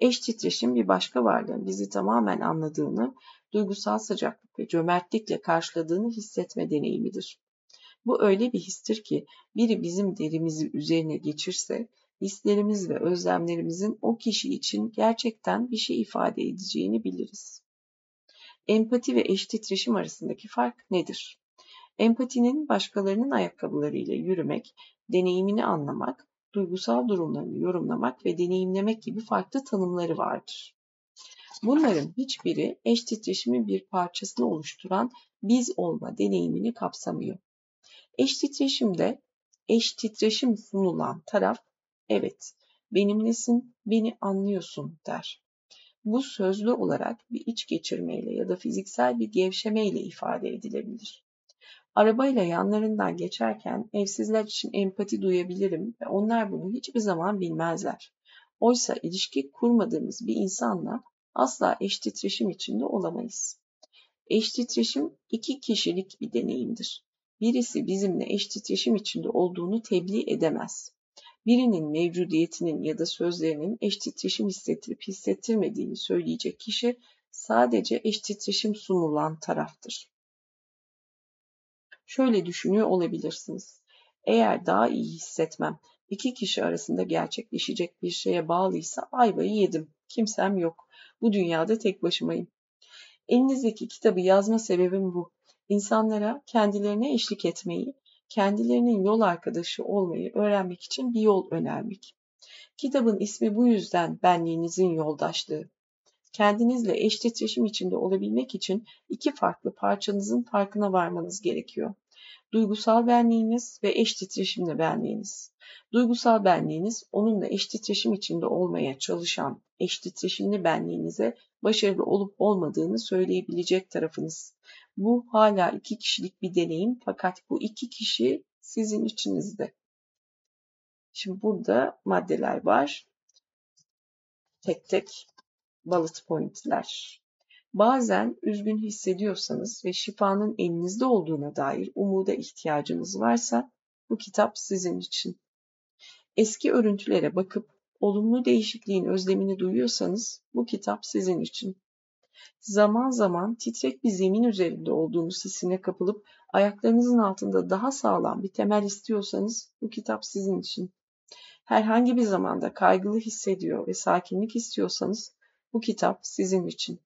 Eş titreşim bir başka varlığın bizi tamamen anladığını, duygusal sıcaklık ve cömertlikle karşıladığını hissetme deneyimidir. Bu öyle bir histir ki biri bizim derimizi üzerine geçirse hislerimiz ve özlemlerimizin o kişi için gerçekten bir şey ifade edeceğini biliriz. Empati ve eş titreşim arasındaki fark nedir? Empatinin başkalarının ayakkabılarıyla yürümek, deneyimini anlamak, duygusal durumlarını yorumlamak ve deneyimlemek gibi farklı tanımları vardır. Bunların hiçbiri eş titreşimin bir parçasını oluşturan biz olma deneyimini kapsamıyor. Eş titreşimde eş titreşim sunulan taraf evet benimlesin, beni anlıyorsun der. Bu sözlü olarak bir iç geçirmeyle ya da fiziksel bir gevşemeyle ifade edilebilir. Arabayla yanlarından geçerken evsizler için empati duyabilirim ve onlar bunu hiçbir zaman bilmezler. Oysa ilişki kurmadığımız bir insanla asla eş titreşim içinde olamayız. Eş titreşim iki kişilik bir deneyimdir. Birisi bizimle eş titreşim içinde olduğunu tebliğ edemez. Birinin mevcudiyetinin ya da sözlerinin eş titreşim hissettirip hissettirmediğini söyleyecek kişi sadece eş titreşim sunulan taraftır. Şöyle düşünüyor olabilirsiniz. Eğer daha iyi hissetmem iki kişi arasında gerçekleşecek bir şeye bağlıysa ayvayı yedim. Kimsem yok. Bu dünyada tek başımayım. Elinizdeki kitabı yazma sebebim bu. İnsanlara kendilerine eşlik etmeyi, kendilerinin yol arkadaşı olmayı öğrenmek için bir yol önermek. Kitabın ismi bu yüzden benliğinizin yoldaşlığı. Kendinizle eş titreşim içinde olabilmek için iki farklı parçanızın farkına varmanız gerekiyor. Duygusal benliğiniz ve eş titreşimli benliğiniz. Duygusal benliğiniz onunla eş titreşim içinde olmaya çalışan eş titreşimli benliğinize başarılı olup olmadığını söyleyebilecek tarafınız. Bu hala iki kişilik bir deneyim fakat bu iki kişi sizin içinizde. Şimdi burada maddeler var. Tek tek bullet pointler. Bazen üzgün hissediyorsanız ve şifanın elinizde olduğuna dair umuda ihtiyacınız varsa bu kitap sizin için. Eski örüntülere bakıp olumlu değişikliğin özlemini duyuyorsanız bu kitap sizin için. Zaman zaman titrek bir zemin üzerinde olduğunuz hissine kapılıp ayaklarınızın altında daha sağlam bir temel istiyorsanız bu kitap sizin için. Herhangi bir zamanda kaygılı hissediyor ve sakinlik istiyorsanız bu kitap sizin için.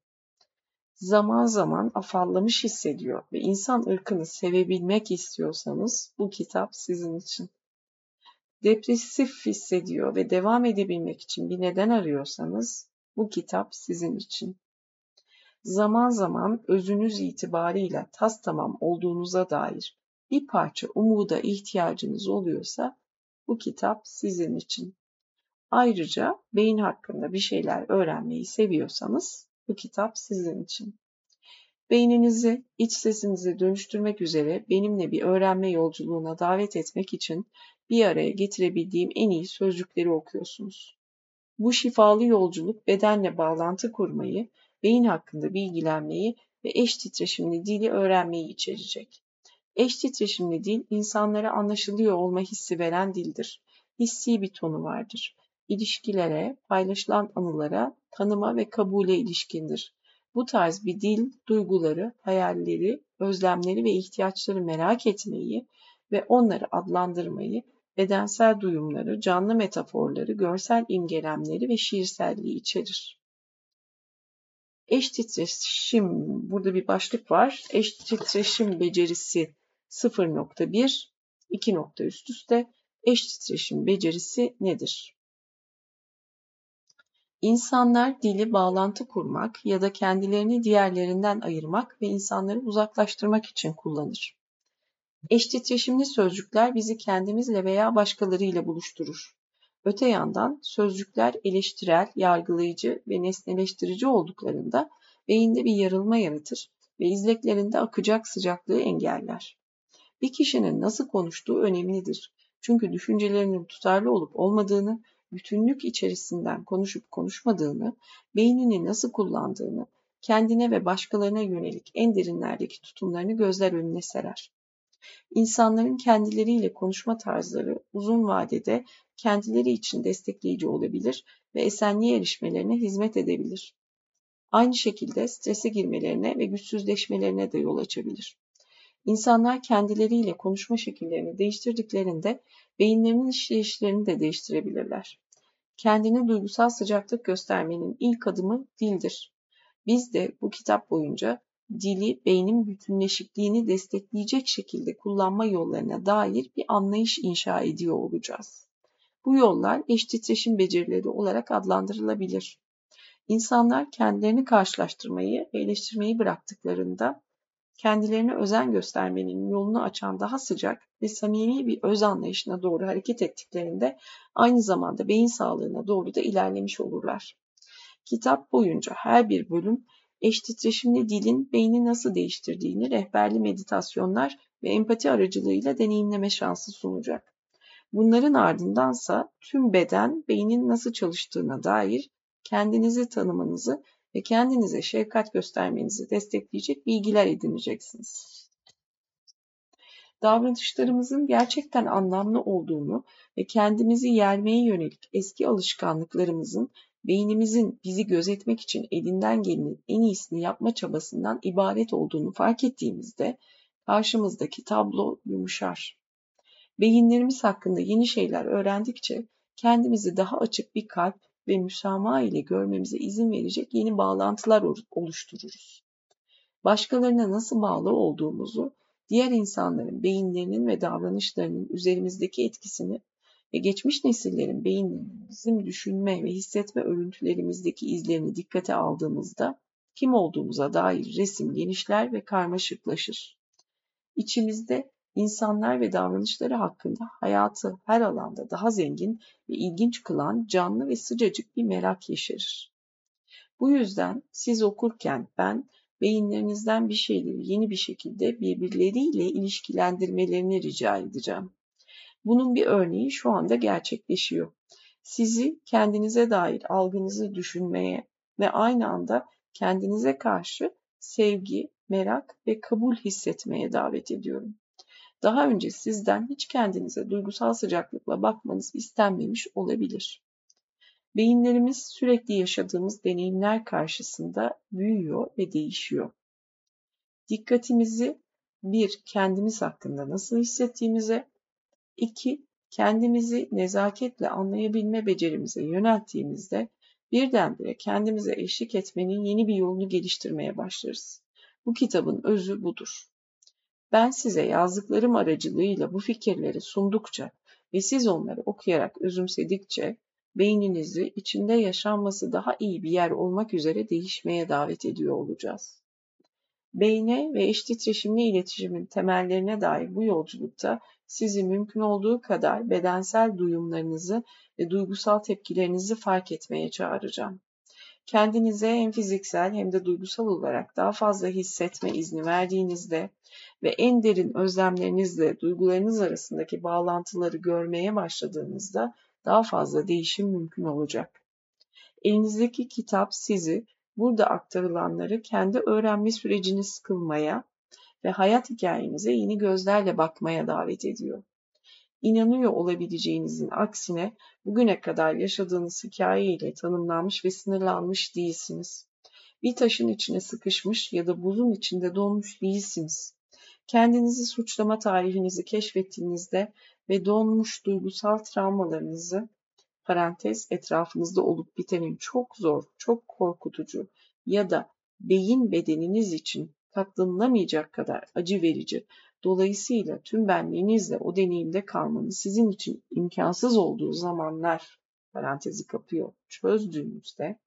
Zaman zaman afallamış hissediyor ve insan ırkını sevebilmek istiyorsanız bu kitap sizin için. Depresif hissediyor ve devam edebilmek için bir neden arıyorsanız bu kitap sizin için. Zaman zaman özünüz itibarıyla tas tamam olduğunuza dair bir parça umuda ihtiyacınız oluyorsa bu kitap sizin için. Ayrıca beyin hakkında bir şeyler öğrenmeyi seviyorsanız bu kitap sizin için. Beyninizi iç sesinize dönüştürmek üzere benimle bir öğrenme yolculuğuna davet etmek için bir araya getirebildiğim en iyi sözcükleri okuyorsunuz. Bu şifalı yolculuk bedenle bağlantı kurmayı, beyin hakkında bilgilenmeyi ve eş titreşimli dili öğrenmeyi içerecek. Eş titreşimli dil insanlara anlaşılıyor olma hissi veren dildir. Hissi bir tonu vardır ilişkilere, paylaşılan anılara, tanıma ve kabule ilişkindir. Bu tarz bir dil, duyguları, hayalleri, özlemleri ve ihtiyaçları merak etmeyi, ve onları adlandırmayı, bedensel duyumları, canlı metaforları, görsel imgelemleri ve şiirselliği içerir. Eş titreşim, burada bir başlık var. Eş titreşim becerisi 0.1, 2 nokta üst üste. Eş titreşim becerisi nedir? İnsanlar dili bağlantı kurmak ya da kendilerini diğerlerinden ayırmak ve insanları uzaklaştırmak için kullanır. Eş titreşimli sözcükler bizi kendimizle veya başkalarıyla buluşturur. Öte yandan sözcükler eleştirel, yargılayıcı ve nesneleştirici olduklarında beyinde bir yarılma yaratır ve izleklerinde akacak sıcaklığı engeller. Bir kişinin nasıl konuştuğu önemlidir. Çünkü düşüncelerinin tutarlı olup olmadığını, bütünlük içerisinden konuşup konuşmadığını, beynini nasıl kullandığını, kendine ve başkalarına yönelik en derinlerdeki tutumlarını gözler önüne serer. İnsanların kendileriyle konuşma tarzları uzun vadede kendileri için destekleyici olabilir ve esenliğe erişmelerine hizmet edebilir. Aynı şekilde strese girmelerine ve güçsüzleşmelerine de yol açabilir. İnsanlar kendileriyle konuşma şekillerini değiştirdiklerinde beyinlerinin işleyişlerini de değiştirebilirler. Kendine duygusal sıcaklık göstermenin ilk adımı dildir. Biz de bu kitap boyunca dili beynin bütünleşikliğini destekleyecek şekilde kullanma yollarına dair bir anlayış inşa ediyor olacağız. Bu yollar eş titreşim becerileri olarak adlandırılabilir. İnsanlar kendilerini karşılaştırmayı eleştirmeyi bıraktıklarında kendilerine özen göstermenin yolunu açan daha sıcak ve samimi bir öz anlayışına doğru hareket ettiklerinde aynı zamanda beyin sağlığına doğru da ilerlemiş olurlar. Kitap boyunca her bir bölüm eş titreşimli dilin beyni nasıl değiştirdiğini rehberli meditasyonlar ve empati aracılığıyla deneyimleme şansı sunacak. Bunların ardındansa tüm beden beynin nasıl çalıştığına dair kendinizi tanımanızı ve kendinize şefkat göstermenizi destekleyecek bilgiler edineceksiniz. Davranışlarımızın gerçekten anlamlı olduğunu ve kendimizi yermeye yönelik eski alışkanlıklarımızın beynimizin bizi gözetmek için elinden gelenin en iyisini yapma çabasından ibaret olduğunu fark ettiğimizde karşımızdaki tablo yumuşar. Beyinlerimiz hakkında yeni şeyler öğrendikçe kendimizi daha açık bir kalp ve müsamaha ile görmemize izin verecek yeni bağlantılar oluştururuz. Başkalarına nasıl bağlı olduğumuzu, diğer insanların beyinlerinin ve davranışlarının üzerimizdeki etkisini ve geçmiş nesillerin beyinlerinin bizim düşünme ve hissetme örüntülerimizdeki izlerini dikkate aldığımızda kim olduğumuza dair resim genişler ve karmaşıklaşır. İçimizde insanlar ve davranışları hakkında hayatı her alanda daha zengin ve ilginç kılan canlı ve sıcacık bir merak yeşerir. Bu yüzden siz okurken ben beyinlerinizden bir şeyleri yeni bir şekilde birbirleriyle ilişkilendirmelerini rica edeceğim. Bunun bir örneği şu anda gerçekleşiyor. Sizi kendinize dair algınızı düşünmeye ve aynı anda kendinize karşı sevgi, merak ve kabul hissetmeye davet ediyorum. Daha önce sizden hiç kendinize duygusal sıcaklıkla bakmanız istenmemiş olabilir. Beyinlerimiz sürekli yaşadığımız deneyimler karşısında büyüyor ve değişiyor. Dikkatimizi bir kendimiz hakkında nasıl hissettiğimize, iki kendimizi nezaketle anlayabilme becerimize yönelttiğimizde birdenbire kendimize eşlik etmenin yeni bir yolunu geliştirmeye başlarız. Bu kitabın özü budur. Ben size yazdıklarım aracılığıyla bu fikirleri sundukça ve siz onları okuyarak özümsedikçe beyninizi içinde yaşanması daha iyi bir yer olmak üzere değişmeye davet ediyor olacağız. Beyne ve eş titreşimli iletişimin temellerine dair bu yolculukta sizi mümkün olduğu kadar bedensel duyumlarınızı ve duygusal tepkilerinizi fark etmeye çağıracağım. Kendinize hem fiziksel hem de duygusal olarak daha fazla hissetme izni verdiğinizde ve en derin özlemlerinizle duygularınız arasındaki bağlantıları görmeye başladığınızda daha fazla değişim mümkün olacak. Elinizdeki kitap sizi burada aktarılanları kendi öğrenme süreciniz kılmaya ve hayat hikayenize yeni gözlerle bakmaya davet ediyor. İnanıyor olabileceğinizin aksine bugüne kadar yaşadığınız hikaye ile tanımlanmış ve sınırlanmış değilsiniz. Bir taşın içine sıkışmış ya da buzun içinde donmuş değilsiniz. Kendinizi suçlama tarihinizi keşfettiğinizde ve donmuş duygusal travmalarınızı parantez etrafınızda olup bitenin çok zor, çok korkutucu ya da beyin bedeniniz için katlanılamayacak kadar acı verici. Dolayısıyla tüm benliğinizle o deneyimde kalmanız sizin için imkansız olduğu zamanlar parantezi kapıyor çözdüğünüzde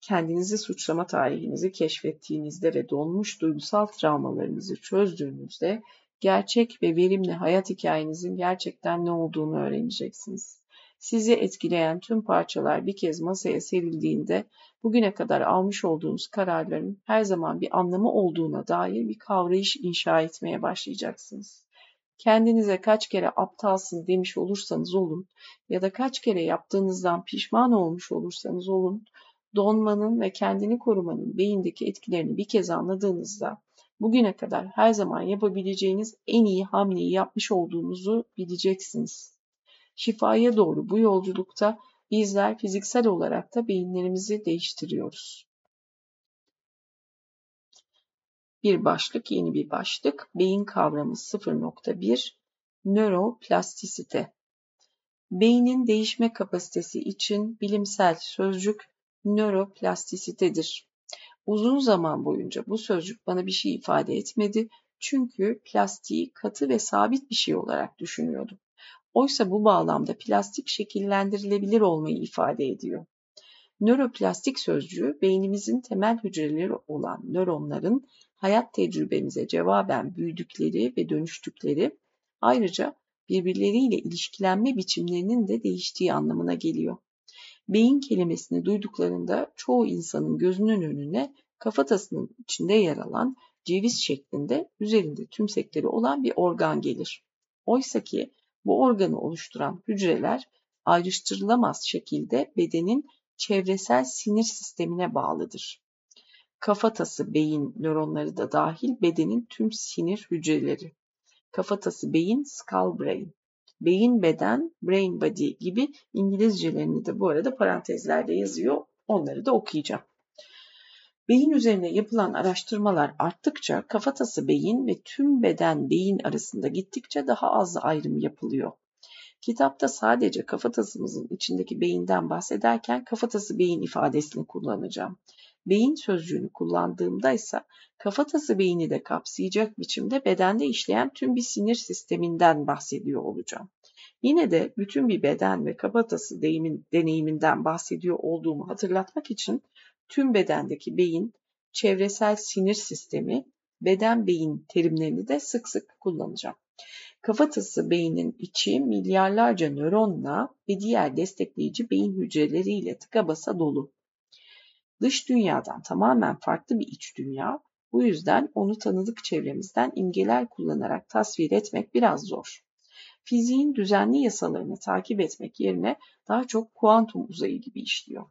kendinizi suçlama tarihinizi keşfettiğinizde ve donmuş duygusal travmalarınızı çözdüğünüzde gerçek ve verimli hayat hikayenizin gerçekten ne olduğunu öğreneceksiniz. Sizi etkileyen tüm parçalar bir kez masaya serildiğinde bugüne kadar almış olduğunuz kararların her zaman bir anlamı olduğuna dair bir kavrayış inşa etmeye başlayacaksınız. Kendinize kaç kere aptalsın demiş olursanız olun ya da kaç kere yaptığınızdan pişman olmuş olursanız olun, donmanın ve kendini korumanın beyindeki etkilerini bir kez anladığınızda bugüne kadar her zaman yapabileceğiniz en iyi hamleyi yapmış olduğunuzu bileceksiniz. Şifaya doğru bu yolculukta bizler fiziksel olarak da beyinlerimizi değiştiriyoruz. Bir başlık, yeni bir başlık. Beyin kavramı 0.1 Nöroplastisite. Beynin değişme kapasitesi için bilimsel sözcük nöroplastisitedir. Uzun zaman boyunca bu sözcük bana bir şey ifade etmedi çünkü plastiği katı ve sabit bir şey olarak düşünüyordum. Oysa bu bağlamda plastik şekillendirilebilir olmayı ifade ediyor. Nöroplastik sözcüğü beynimizin temel hücreleri olan nöronların hayat tecrübemize cevaben büyüdükleri ve dönüştükleri ayrıca birbirleriyle ilişkilenme biçimlerinin de değiştiği anlamına geliyor. Beyin kelimesini duyduklarında çoğu insanın gözünün önüne kafatasının içinde yer alan ceviz şeklinde üzerinde tümsekleri olan bir organ gelir. Oysa ki bu organı oluşturan hücreler ayrıştırılamaz şekilde bedenin çevresel sinir sistemine bağlıdır. Kafatası beyin nöronları da dahil bedenin tüm sinir hücreleri. Kafatası beyin skull brain. Beyin beden brain body gibi İngilizcelerini de bu arada parantezlerde yazıyor. Onları da okuyacağım. Beyin üzerine yapılan araştırmalar arttıkça kafatası beyin ve tüm beden beyin arasında gittikçe daha az ayrım yapılıyor. Kitapta sadece kafatasımızın içindeki beyinden bahsederken kafatası beyin ifadesini kullanacağım. Beyin sözcüğünü kullandığımda ise kafatası beyni de kapsayacak biçimde bedende işleyen tüm bir sinir sisteminden bahsediyor olacağım. Yine de bütün bir beden ve kafatası deyimin, deneyiminden bahsediyor olduğumu hatırlatmak için tüm bedendeki beyin, çevresel sinir sistemi, beden beyin terimlerini de sık sık kullanacağım. Kafatası beynin içi milyarlarca nöronla ve diğer destekleyici beyin hücreleriyle tıka basa dolu. Dış dünyadan tamamen farklı bir iç dünya, bu yüzden onu tanıdık çevremizden imgeler kullanarak tasvir etmek biraz zor. Fiziğin düzenli yasalarını takip etmek yerine daha çok kuantum uzayı gibi işliyor.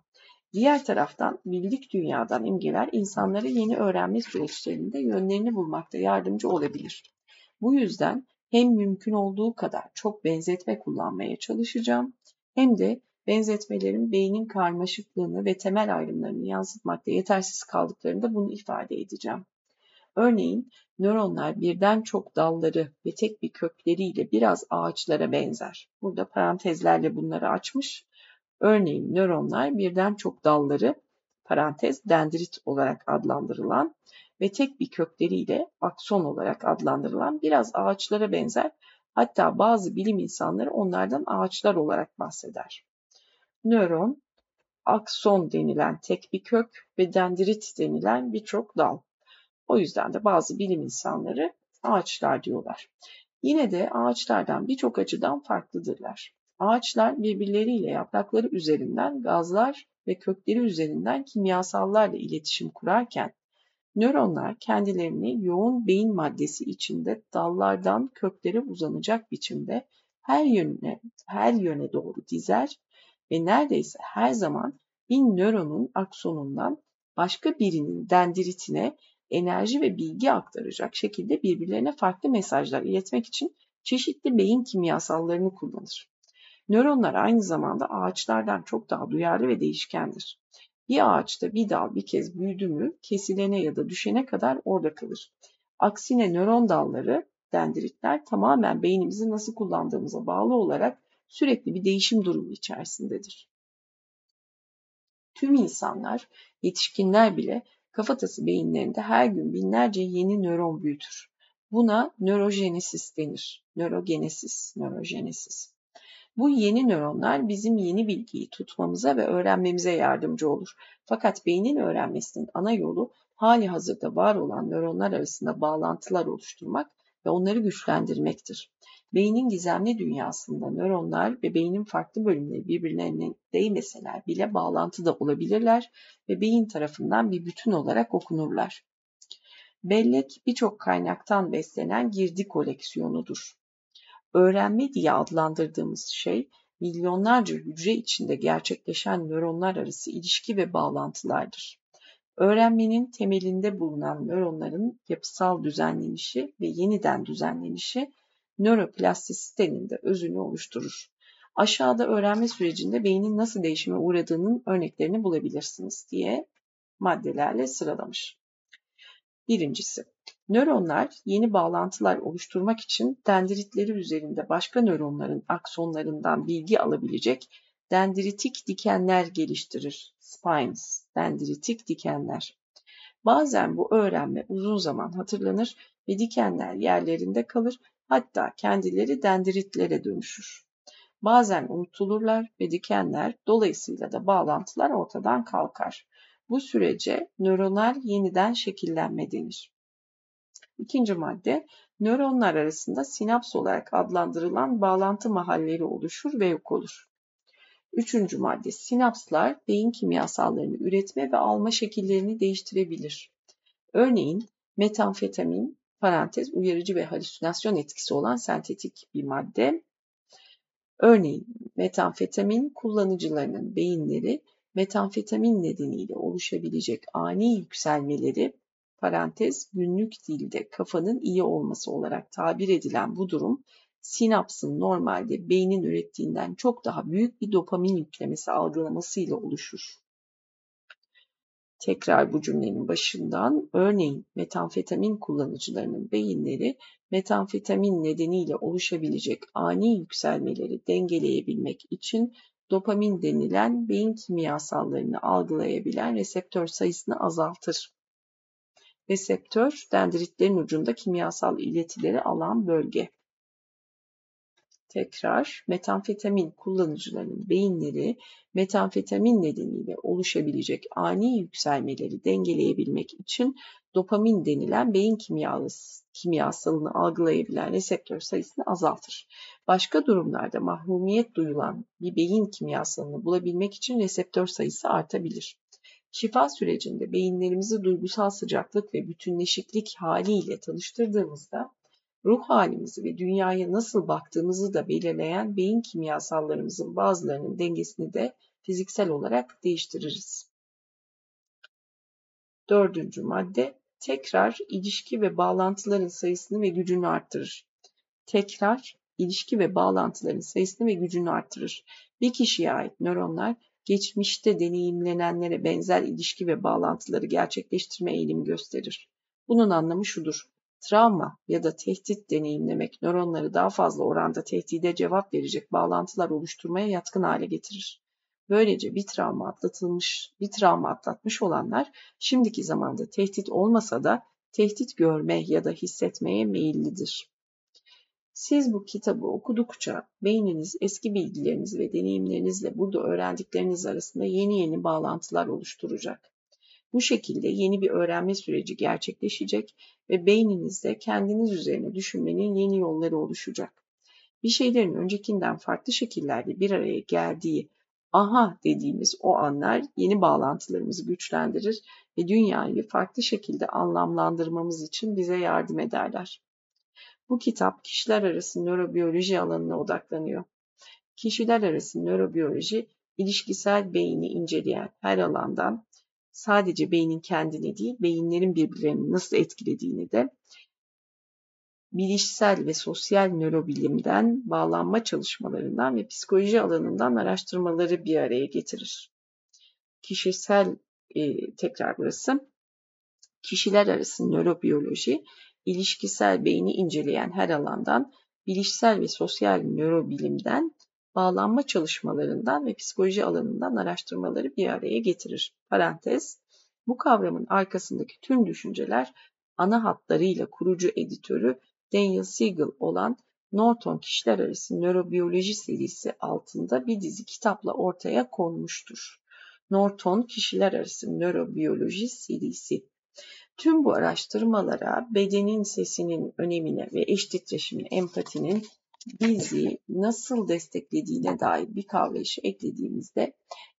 Diğer taraftan bildik dünyadan imgeler insanlara yeni öğrenme süreçlerinde yönlerini bulmakta yardımcı olabilir. Bu yüzden hem mümkün olduğu kadar çok benzetme kullanmaya çalışacağım hem de benzetmelerin beynin karmaşıklığını ve temel ayrımlarını yansıtmakta yetersiz kaldıklarında bunu ifade edeceğim. Örneğin nöronlar birden çok dalları ve tek bir kökleriyle biraz ağaçlara benzer. Burada parantezlerle bunları açmış. Örneğin nöronlar birden çok dalları parantez dendrit olarak adlandırılan ve tek bir kökleriyle akson olarak adlandırılan biraz ağaçlara benzer. Hatta bazı bilim insanları onlardan ağaçlar olarak bahseder. Nöron, akson denilen tek bir kök ve dendrit denilen birçok dal. O yüzden de bazı bilim insanları ağaçlar diyorlar. Yine de ağaçlardan birçok açıdan farklıdırlar. Ağaçlar birbirleriyle yaprakları üzerinden gazlar ve kökleri üzerinden kimyasallarla iletişim kurarken nöronlar kendilerini yoğun beyin maddesi içinde dallardan köklere uzanacak biçimde her yöne her yöne doğru dizer ve neredeyse her zaman bir nöronun aksonundan başka birinin dendritine enerji ve bilgi aktaracak şekilde birbirlerine farklı mesajlar iletmek için çeşitli beyin kimyasallarını kullanır. Nöronlar aynı zamanda ağaçlardan çok daha duyarlı ve değişkendir. Bir ağaçta bir dal bir kez büyüdü mü kesilene ya da düşene kadar orada kalır. Aksine nöron dalları, dendritler tamamen beynimizi nasıl kullandığımıza bağlı olarak sürekli bir değişim durumu içerisindedir. Tüm insanlar, yetişkinler bile kafatası beyinlerinde her gün binlerce yeni nöron büyütür. Buna nörojenesis denir. Nörogenesis, nörojenesis. Bu yeni nöronlar bizim yeni bilgiyi tutmamıza ve öğrenmemize yardımcı olur. Fakat beynin öğrenmesinin ana yolu hali hazırda var olan nöronlar arasında bağlantılar oluşturmak ve onları güçlendirmektir. Beynin gizemli dünyasında nöronlar ve beynin farklı bölümleri birbirlerine değmeseler bile bağlantıda olabilirler ve beyin tarafından bir bütün olarak okunurlar. Bellek birçok kaynaktan beslenen girdi koleksiyonudur. Öğrenme diye adlandırdığımız şey milyonlarca hücre içinde gerçekleşen nöronlar arası ilişki ve bağlantılardır. Öğrenmenin temelinde bulunan nöronların yapısal düzenlenişi ve yeniden düzenlenişi nöroplastisitenin de özünü oluşturur. Aşağıda öğrenme sürecinde beynin nasıl değişime uğradığının örneklerini bulabilirsiniz diye maddelerle sıralamış. Birincisi, nöronlar yeni bağlantılar oluşturmak için dendritleri üzerinde başka nöronların aksonlarından bilgi alabilecek dendritik dikenler geliştirir. Spines, dendritik dikenler. Bazen bu öğrenme uzun zaman hatırlanır ve dikenler yerlerinde kalır, hatta kendileri dendritlere dönüşür. Bazen unutulurlar ve dikenler dolayısıyla da bağlantılar ortadan kalkar. Bu sürece nöronal yeniden şekillenme denir. İkinci madde, nöronlar arasında sinaps olarak adlandırılan bağlantı mahalleri oluşur ve yok olur. Üçüncü madde, sinapslar beyin kimyasallarını üretme ve alma şekillerini değiştirebilir. Örneğin metamfetamin, parantez uyarıcı ve halüsinasyon etkisi olan sentetik bir madde. Örneğin metamfetamin kullanıcılarının beyinleri metamfetamin nedeniyle oluşabilecek ani yükselmeleri parantez günlük dilde kafanın iyi olması olarak tabir edilen bu durum sinapsın normalde beynin ürettiğinden çok daha büyük bir dopamin yüklemesi algılamasıyla oluşur. Tekrar bu cümlenin başından örneğin metamfetamin kullanıcılarının beyinleri metamfetamin nedeniyle oluşabilecek ani yükselmeleri dengeleyebilmek için dopamin denilen beyin kimyasallarını algılayabilen reseptör sayısını azaltır. Reseptör, dendritlerin ucunda kimyasal iletileri alan bölge. Tekrar, metamfetamin kullanıcılarının beyinleri metamfetamin nedeniyle oluşabilecek ani yükselmeleri dengeleyebilmek için dopamin denilen beyin kimyasalını algılayabilen reseptör sayısını azaltır. Başka durumlarda mahrumiyet duyulan bir beyin kimyasalını bulabilmek için reseptör sayısı artabilir. Şifa sürecinde beyinlerimizi duygusal sıcaklık ve bütünleşiklik haliyle tanıştırdığımızda ruh halimizi ve dünyaya nasıl baktığımızı da belirleyen beyin kimyasallarımızın bazılarının dengesini de fiziksel olarak değiştiririz. Dördüncü madde tekrar ilişki ve bağlantıların sayısını ve gücünü arttırır. Tekrar ilişki ve bağlantıların sayısını ve gücünü arttırır. Bir kişiye ait nöronlar geçmişte deneyimlenenlere benzer ilişki ve bağlantıları gerçekleştirme eğilimi gösterir. Bunun anlamı şudur. Travma ya da tehdit deneyimlemek nöronları daha fazla oranda tehdide cevap verecek bağlantılar oluşturmaya yatkın hale getirir. Böylece bir travma atlatılmış, bir travma atlatmış olanlar şimdiki zamanda tehdit olmasa da tehdit görme ya da hissetmeye meyillidir. Siz bu kitabı okudukça beyniniz eski bilgileriniz ve deneyimlerinizle burada öğrendikleriniz arasında yeni yeni bağlantılar oluşturacak. Bu şekilde yeni bir öğrenme süreci gerçekleşecek ve beyninizde kendiniz üzerine düşünmenin yeni yolları oluşacak. Bir şeylerin öncekinden farklı şekillerde bir araya geldiği aha dediğimiz o anlar yeni bağlantılarımızı güçlendirir ve dünyayı farklı şekilde anlamlandırmamız için bize yardım ederler. Bu kitap kişiler arası nörobiyoloji alanına odaklanıyor. Kişiler arası nörobiyoloji, ilişkisel beyni inceleyen her alandan sadece beynin kendini değil, beyinlerin birbirlerini nasıl etkilediğini de bilişsel ve sosyal nörobilimden, bağlanma çalışmalarından ve psikoloji alanından araştırmaları bir araya getirir. Kişisel, e, tekrar burası, kişiler arası nörobiyoloji, ilişkisel beyni inceleyen her alandan, bilişsel ve sosyal nörobilimden, bağlanma çalışmalarından ve psikoloji alanından araştırmaları bir araya getirir. Parantez, bu kavramın arkasındaki tüm düşünceler ana hatlarıyla kurucu editörü Daniel Siegel olan Norton Kişiler Arası Nörobiyoloji serisi altında bir dizi kitapla ortaya konmuştur. Norton Kişiler Arası Nörobiyoloji serisi. Tüm bu araştırmalara bedenin sesinin önemine ve eş titreşimin, empatinin bizi nasıl desteklediğine dair bir kavrayışı eklediğimizde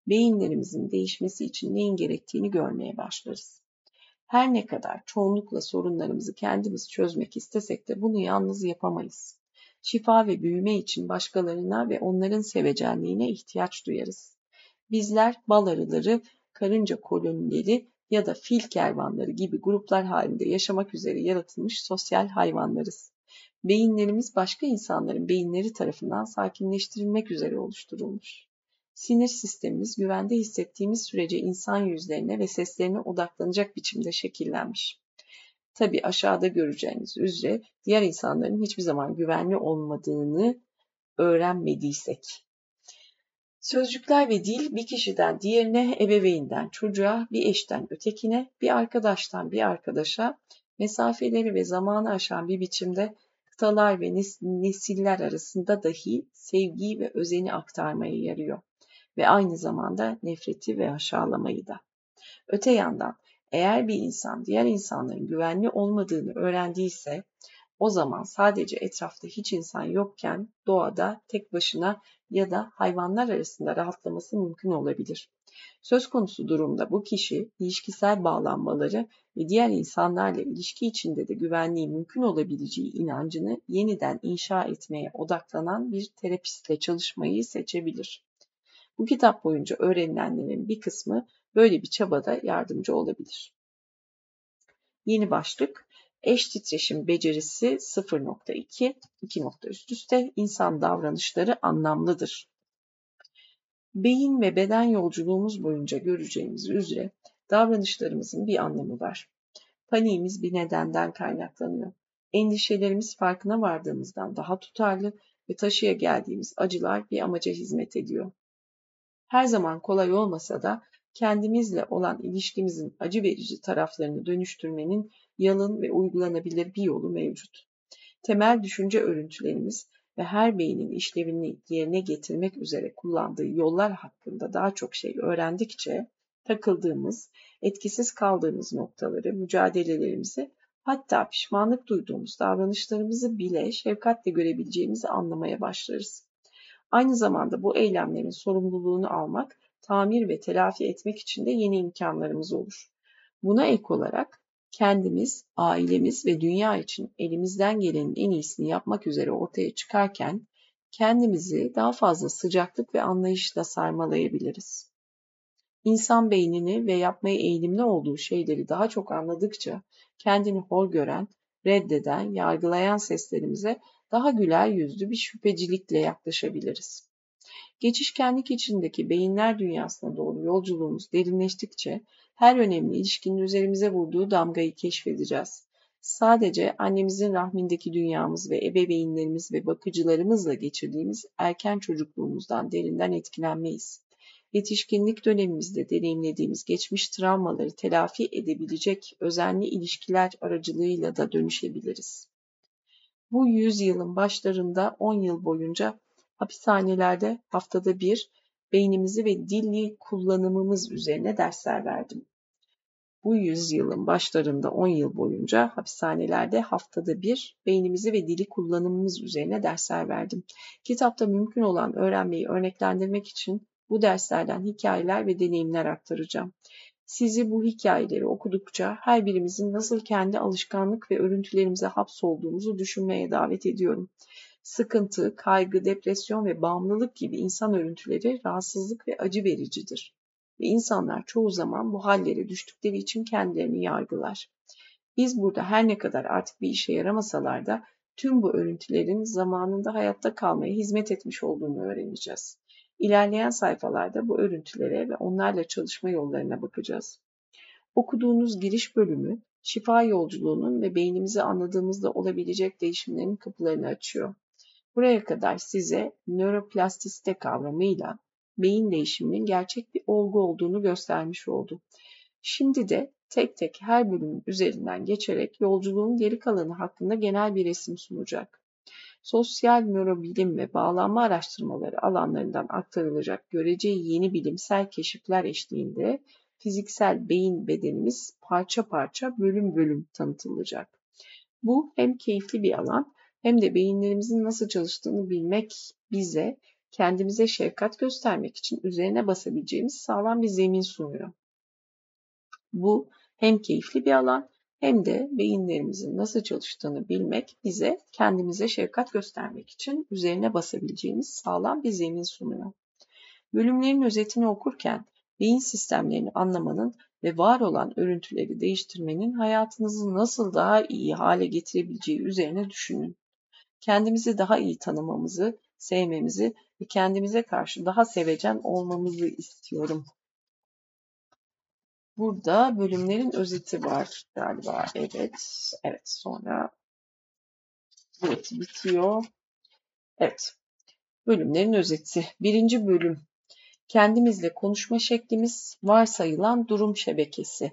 beyinlerimizin değişmesi için neyin gerektiğini görmeye başlarız. Her ne kadar çoğunlukla sorunlarımızı kendimiz çözmek istesek de bunu yalnız yapamayız. Şifa ve büyüme için başkalarına ve onların sevecenliğine ihtiyaç duyarız. Bizler bal arıları, karınca kolonileri ya da fil kervanları gibi gruplar halinde yaşamak üzere yaratılmış sosyal hayvanlarız. Beyinlerimiz başka insanların beyinleri tarafından sakinleştirilmek üzere oluşturulmuş. Sinir sistemimiz güvende hissettiğimiz sürece insan yüzlerine ve seslerine odaklanacak biçimde şekillenmiş. Tabi aşağıda göreceğiniz üzere diğer insanların hiçbir zaman güvenli olmadığını öğrenmediysek. Sözcükler ve dil bir kişiden diğerine, ebeveynden çocuğa, bir eşten ötekine, bir arkadaştan bir arkadaşa mesafeleri ve zamanı aşan bir biçimde kıtalar ve nesiller arasında dahi sevgiyi ve özeni aktarmaya yarıyor ve aynı zamanda nefreti ve aşağılamayı da. Öte yandan eğer bir insan diğer insanların güvenli olmadığını öğrendiyse o zaman sadece etrafta hiç insan yokken doğada tek başına ya da hayvanlar arasında rahatlaması mümkün olabilir. Söz konusu durumda bu kişi ilişkisel bağlanmaları ve diğer insanlarla ilişki içinde de güvenliği mümkün olabileceği inancını yeniden inşa etmeye odaklanan bir terapistle çalışmayı seçebilir. Bu kitap boyunca öğrenilenlerin bir kısmı böyle bir çabada yardımcı olabilir. Yeni başlık Eş titreşim becerisi 0.2, 2 nokta üst üste insan davranışları anlamlıdır. Beyin ve beden yolculuğumuz boyunca göreceğimiz üzere davranışlarımızın bir anlamı var. Paniğimiz bir nedenden kaynaklanıyor. Endişelerimiz farkına vardığımızdan daha tutarlı ve taşıya geldiğimiz acılar bir amaca hizmet ediyor. Her zaman kolay olmasa da kendimizle olan ilişkimizin acı verici taraflarını dönüştürmenin yalın ve uygulanabilir bir yolu mevcut. Temel düşünce örüntülerimiz ve her beynin işlevini yerine getirmek üzere kullandığı yollar hakkında daha çok şey öğrendikçe takıldığımız, etkisiz kaldığımız noktaları, mücadelelerimizi hatta pişmanlık duyduğumuz davranışlarımızı bile şefkatle görebileceğimizi anlamaya başlarız. Aynı zamanda bu eylemlerin sorumluluğunu almak, tamir ve telafi etmek için de yeni imkanlarımız olur. Buna ek olarak kendimiz, ailemiz ve dünya için elimizden gelenin en iyisini yapmak üzere ortaya çıkarken kendimizi daha fazla sıcaklık ve anlayışla sarmalayabiliriz. İnsan beynini ve yapmaya eğilimli olduğu şeyleri daha çok anladıkça kendini hor gören, reddeden, yargılayan seslerimize daha güler yüzlü bir şüphecilikle yaklaşabiliriz. Geçişkenlik içindeki beyinler dünyasına doğru yolculuğumuz derinleştikçe her önemli ilişkinin üzerimize vurduğu damgayı keşfedeceğiz. Sadece annemizin rahmindeki dünyamız ve ebeveynlerimiz ve bakıcılarımızla geçirdiğimiz erken çocukluğumuzdan derinden etkilenmeyiz. Yetişkinlik dönemimizde deneyimlediğimiz geçmiş travmaları telafi edebilecek özenli ilişkiler aracılığıyla da dönüşebiliriz. Bu yüzyılın başlarında 10 yıl boyunca hapishanelerde haftada bir beynimizi ve dili kullanımımız üzerine dersler verdim. Bu yüzyılın başlarında 10 yıl boyunca hapishanelerde haftada bir beynimizi ve dili kullanımımız üzerine dersler verdim. Kitapta mümkün olan öğrenmeyi örneklendirmek için bu derslerden hikayeler ve deneyimler aktaracağım. Sizi bu hikayeleri okudukça her birimizin nasıl kendi alışkanlık ve örüntülerimize hapsolduğumuzu düşünmeye davet ediyorum. Sıkıntı, kaygı, depresyon ve bağımlılık gibi insan örüntüleri rahatsızlık ve acı vericidir. Ve insanlar çoğu zaman bu hallere düştükleri için kendilerini yargılar. Biz burada her ne kadar artık bir işe yaramasalar da tüm bu örüntülerin zamanında hayatta kalmaya hizmet etmiş olduğunu öğreneceğiz. İlerleyen sayfalarda bu örüntülere ve onlarla çalışma yollarına bakacağız. Okuduğunuz giriş bölümü şifa yolculuğunun ve beynimizi anladığımızda olabilecek değişimlerin kapılarını açıyor. Buraya kadar size nöroplastisite kavramıyla beyin değişiminin gerçek bir olgu olduğunu göstermiş oldu. Şimdi de tek tek her bölümün üzerinden geçerek yolculuğun geri kalanı hakkında genel bir resim sunacak. Sosyal nörobilim ve bağlanma araştırmaları alanlarından aktarılacak göreceği yeni bilimsel keşifler eşliğinde fiziksel beyin bedenimiz parça parça bölüm bölüm tanıtılacak. Bu hem keyifli bir alan hem de beyinlerimizin nasıl çalıştığını bilmek bize kendimize şefkat göstermek için üzerine basabileceğimiz sağlam bir zemin sunuyor. Bu hem keyifli bir alan hem de beyinlerimizin nasıl çalıştığını bilmek bize kendimize şefkat göstermek için üzerine basabileceğimiz sağlam bir zemin sunuyor. Bölümlerin özetini okurken beyin sistemlerini anlamanın ve var olan örüntüleri değiştirmenin hayatınızı nasıl daha iyi hale getirebileceği üzerine düşünün. Kendimizi daha iyi tanımamızı, sevmemizi ve kendimize karşı daha sevecen olmamızı istiyorum. Burada bölümlerin özeti var galiba. Evet. Evet. Sonra evet bitiyor. Evet. Bölümlerin özeti. Birinci bölüm. Kendimizle konuşma şeklimiz varsayılan durum şebekesi.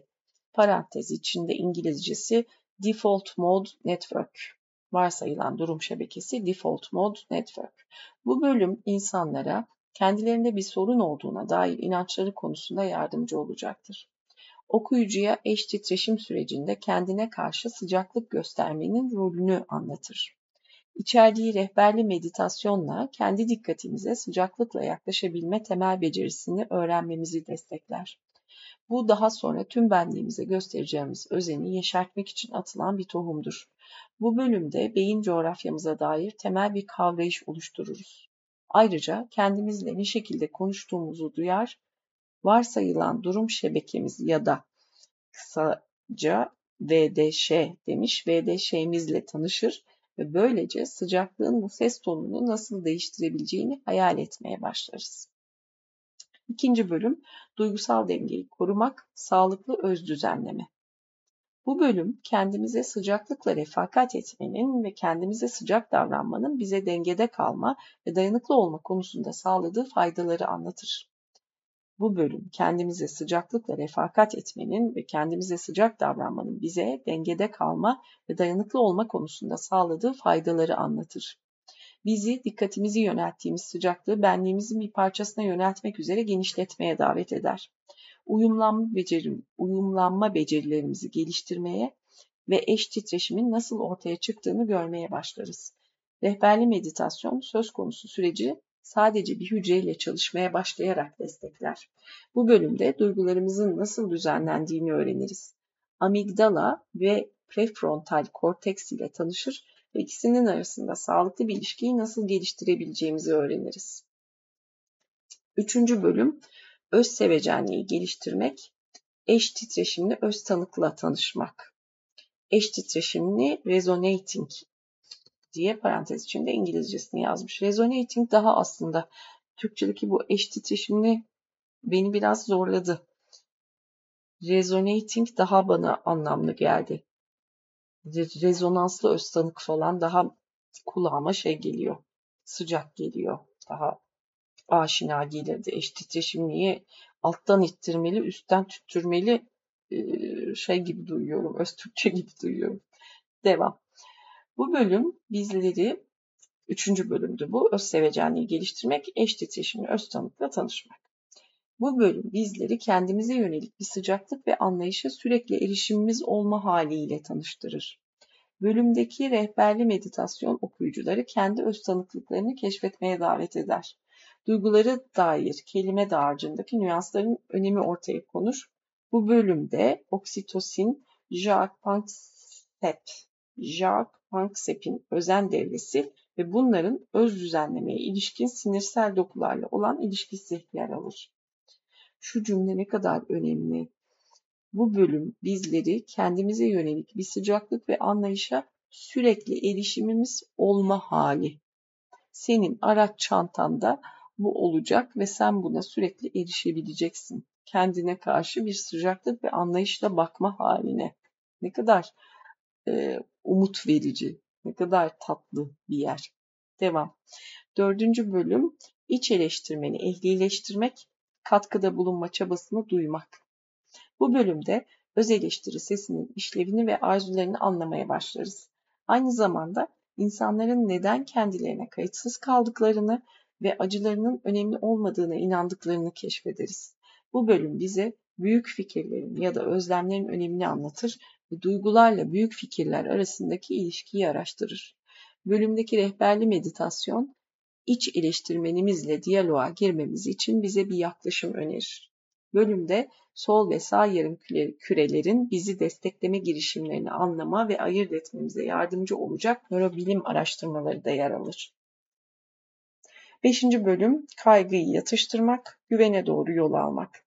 Parantez içinde İngilizcesi Default Mode Network. Varsayılan durum şebekesi Default Mode Network. Bu bölüm insanlara kendilerinde bir sorun olduğuna dair inançları konusunda yardımcı olacaktır okuyucuya eş titreşim sürecinde kendine karşı sıcaklık göstermenin rolünü anlatır. İçerdiği rehberli meditasyonla kendi dikkatimize sıcaklıkla yaklaşabilme temel becerisini öğrenmemizi destekler. Bu daha sonra tüm benliğimize göstereceğimiz özeni yeşertmek için atılan bir tohumdur. Bu bölümde beyin coğrafyamıza dair temel bir kavrayış oluştururuz. Ayrıca kendimizle ne şekilde konuştuğumuzu duyar varsayılan durum şebekemiz ya da kısaca VDŞ demiş. VDŞ'mizle tanışır ve böylece sıcaklığın bu ses tonunu nasıl değiştirebileceğini hayal etmeye başlarız. İkinci bölüm duygusal dengeyi korumak, sağlıklı öz düzenleme. Bu bölüm kendimize sıcaklıkla refakat etmenin ve kendimize sıcak davranmanın bize dengede kalma ve dayanıklı olma konusunda sağladığı faydaları anlatır. Bu bölüm kendimize sıcaklıkla refakat etmenin ve kendimize sıcak davranmanın bize dengede kalma ve dayanıklı olma konusunda sağladığı faydaları anlatır. Bizi dikkatimizi yönelttiğimiz sıcaklığı benliğimizin bir parçasına yöneltmek üzere genişletmeye davet eder. Uyumlanma, becerim, uyumlanma becerilerimizi geliştirmeye ve eş titreşimin nasıl ortaya çıktığını görmeye başlarız. Rehberli meditasyon söz konusu süreci sadece bir hücreyle çalışmaya başlayarak destekler. Bu bölümde duygularımızın nasıl düzenlendiğini öğreniriz. Amigdala ve prefrontal korteks ile tanışır ve ikisinin arasında sağlıklı bir ilişkiyi nasıl geliştirebileceğimizi öğreniriz. Üçüncü bölüm öz sevecenliği geliştirmek, eş titreşimli öz tanıkla tanışmak. Eş titreşimli resonating diye parantez içinde İngilizcesini yazmış. Resonating daha aslında Türkçedeki bu eş titreşimli beni biraz zorladı. Resonating daha bana anlamlı geldi. Rezonanslı öz tanık falan daha kulağıma şey geliyor. Sıcak geliyor. Daha aşina gelirdi. Eş titreşimliği alttan ittirmeli, üstten tüttürmeli şey gibi duyuyorum. Öz Türkçe gibi duyuyorum. Devam. Bu bölüm bizleri, üçüncü bölümdü bu, öz sevecenliği geliştirmek, eş titreşimli öz tanıkla tanışmak. Bu bölüm bizleri kendimize yönelik bir sıcaklık ve anlayışa sürekli erişimimiz olma haliyle tanıştırır. Bölümdeki rehberli meditasyon okuyucuları kendi öz tanıklıklarını keşfetmeye davet eder. Duyguları dair kelime dağarcığındaki nüansların önemi ortaya konur. Bu bölümde oksitosin, Jacques Panksepp, Jacques Panksepp'in özen devresi ve bunların öz düzenlemeye ilişkin sinirsel dokularla olan ilişkisi yer alır. Şu cümle ne kadar önemli. Bu bölüm bizleri kendimize yönelik bir sıcaklık ve anlayışa sürekli erişimimiz olma hali. Senin araç çantanda bu olacak ve sen buna sürekli erişebileceksin. Kendine karşı bir sıcaklık ve anlayışla bakma haline. Ne kadar e, umut verici, ne kadar tatlı bir yer. Devam. Dördüncü bölüm iç eleştirmeni ehlileştirmek, katkıda bulunma çabasını duymak. Bu bölümde öz eleştiri sesinin işlevini ve arzularını anlamaya başlarız. Aynı zamanda insanların neden kendilerine kayıtsız kaldıklarını ve acılarının önemli olmadığına inandıklarını keşfederiz. Bu bölüm bize büyük fikirlerin ya da özlemlerin önemini anlatır ve duygularla büyük fikirler arasındaki ilişkiyi araştırır. Bölümdeki rehberli meditasyon, iç eleştirmenimizle diyaloğa girmemiz için bize bir yaklaşım önerir. Bölümde sol ve sağ yarım kürelerin bizi destekleme girişimlerini anlama ve ayırt etmemize yardımcı olacak nörobilim araştırmaları da yer alır. Beşinci bölüm kaygıyı yatıştırmak, güvene doğru yol almak.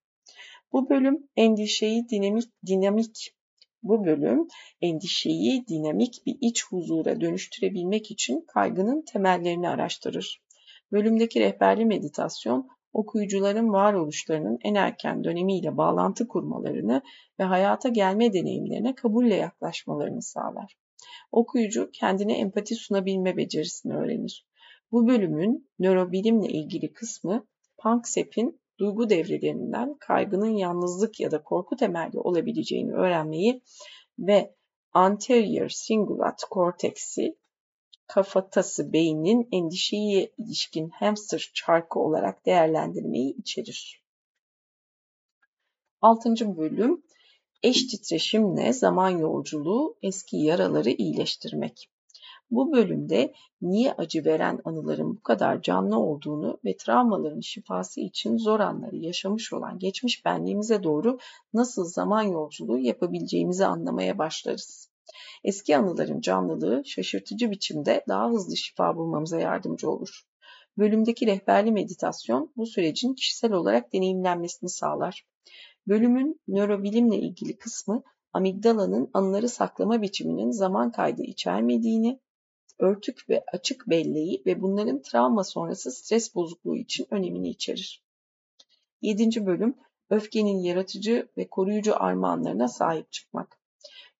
Bu bölüm endişeyi dinamik dinamik bu bölüm endişeyi dinamik bir iç huzura dönüştürebilmek için kaygının temellerini araştırır. Bölümdeki rehberli meditasyon okuyucuların varoluşlarının en erken dönemiyle bağlantı kurmalarını ve hayata gelme deneyimlerine kabulle yaklaşmalarını sağlar. Okuyucu kendine empati sunabilme becerisini öğrenir. Bu bölümün nörobilimle ilgili kısmı Panksepp'in duygu devrelerinden kaygının yalnızlık ya da korku temelli olabileceğini öğrenmeyi ve anterior cingulate cortex'i kafatası beynin endişeye ilişkin hamster çarkı olarak değerlendirmeyi içerir. 6. bölüm eş titreşimle zaman yolculuğu eski yaraları iyileştirmek. Bu bölümde niye acı veren anıların bu kadar canlı olduğunu ve travmaların şifası için zor anları yaşamış olan geçmiş benliğimize doğru nasıl zaman yolculuğu yapabileceğimizi anlamaya başlarız. Eski anıların canlılığı şaşırtıcı biçimde daha hızlı şifa bulmamıza yardımcı olur. Bölümdeki rehberli meditasyon bu sürecin kişisel olarak deneyimlenmesini sağlar. Bölümün nörobilimle ilgili kısmı amigdalanın anıları saklama biçiminin zaman kaydı içermediğini, örtük ve açık belleği ve bunların travma sonrası stres bozukluğu için önemini içerir. 7. bölüm öfkenin yaratıcı ve koruyucu armağanlarına sahip çıkmak.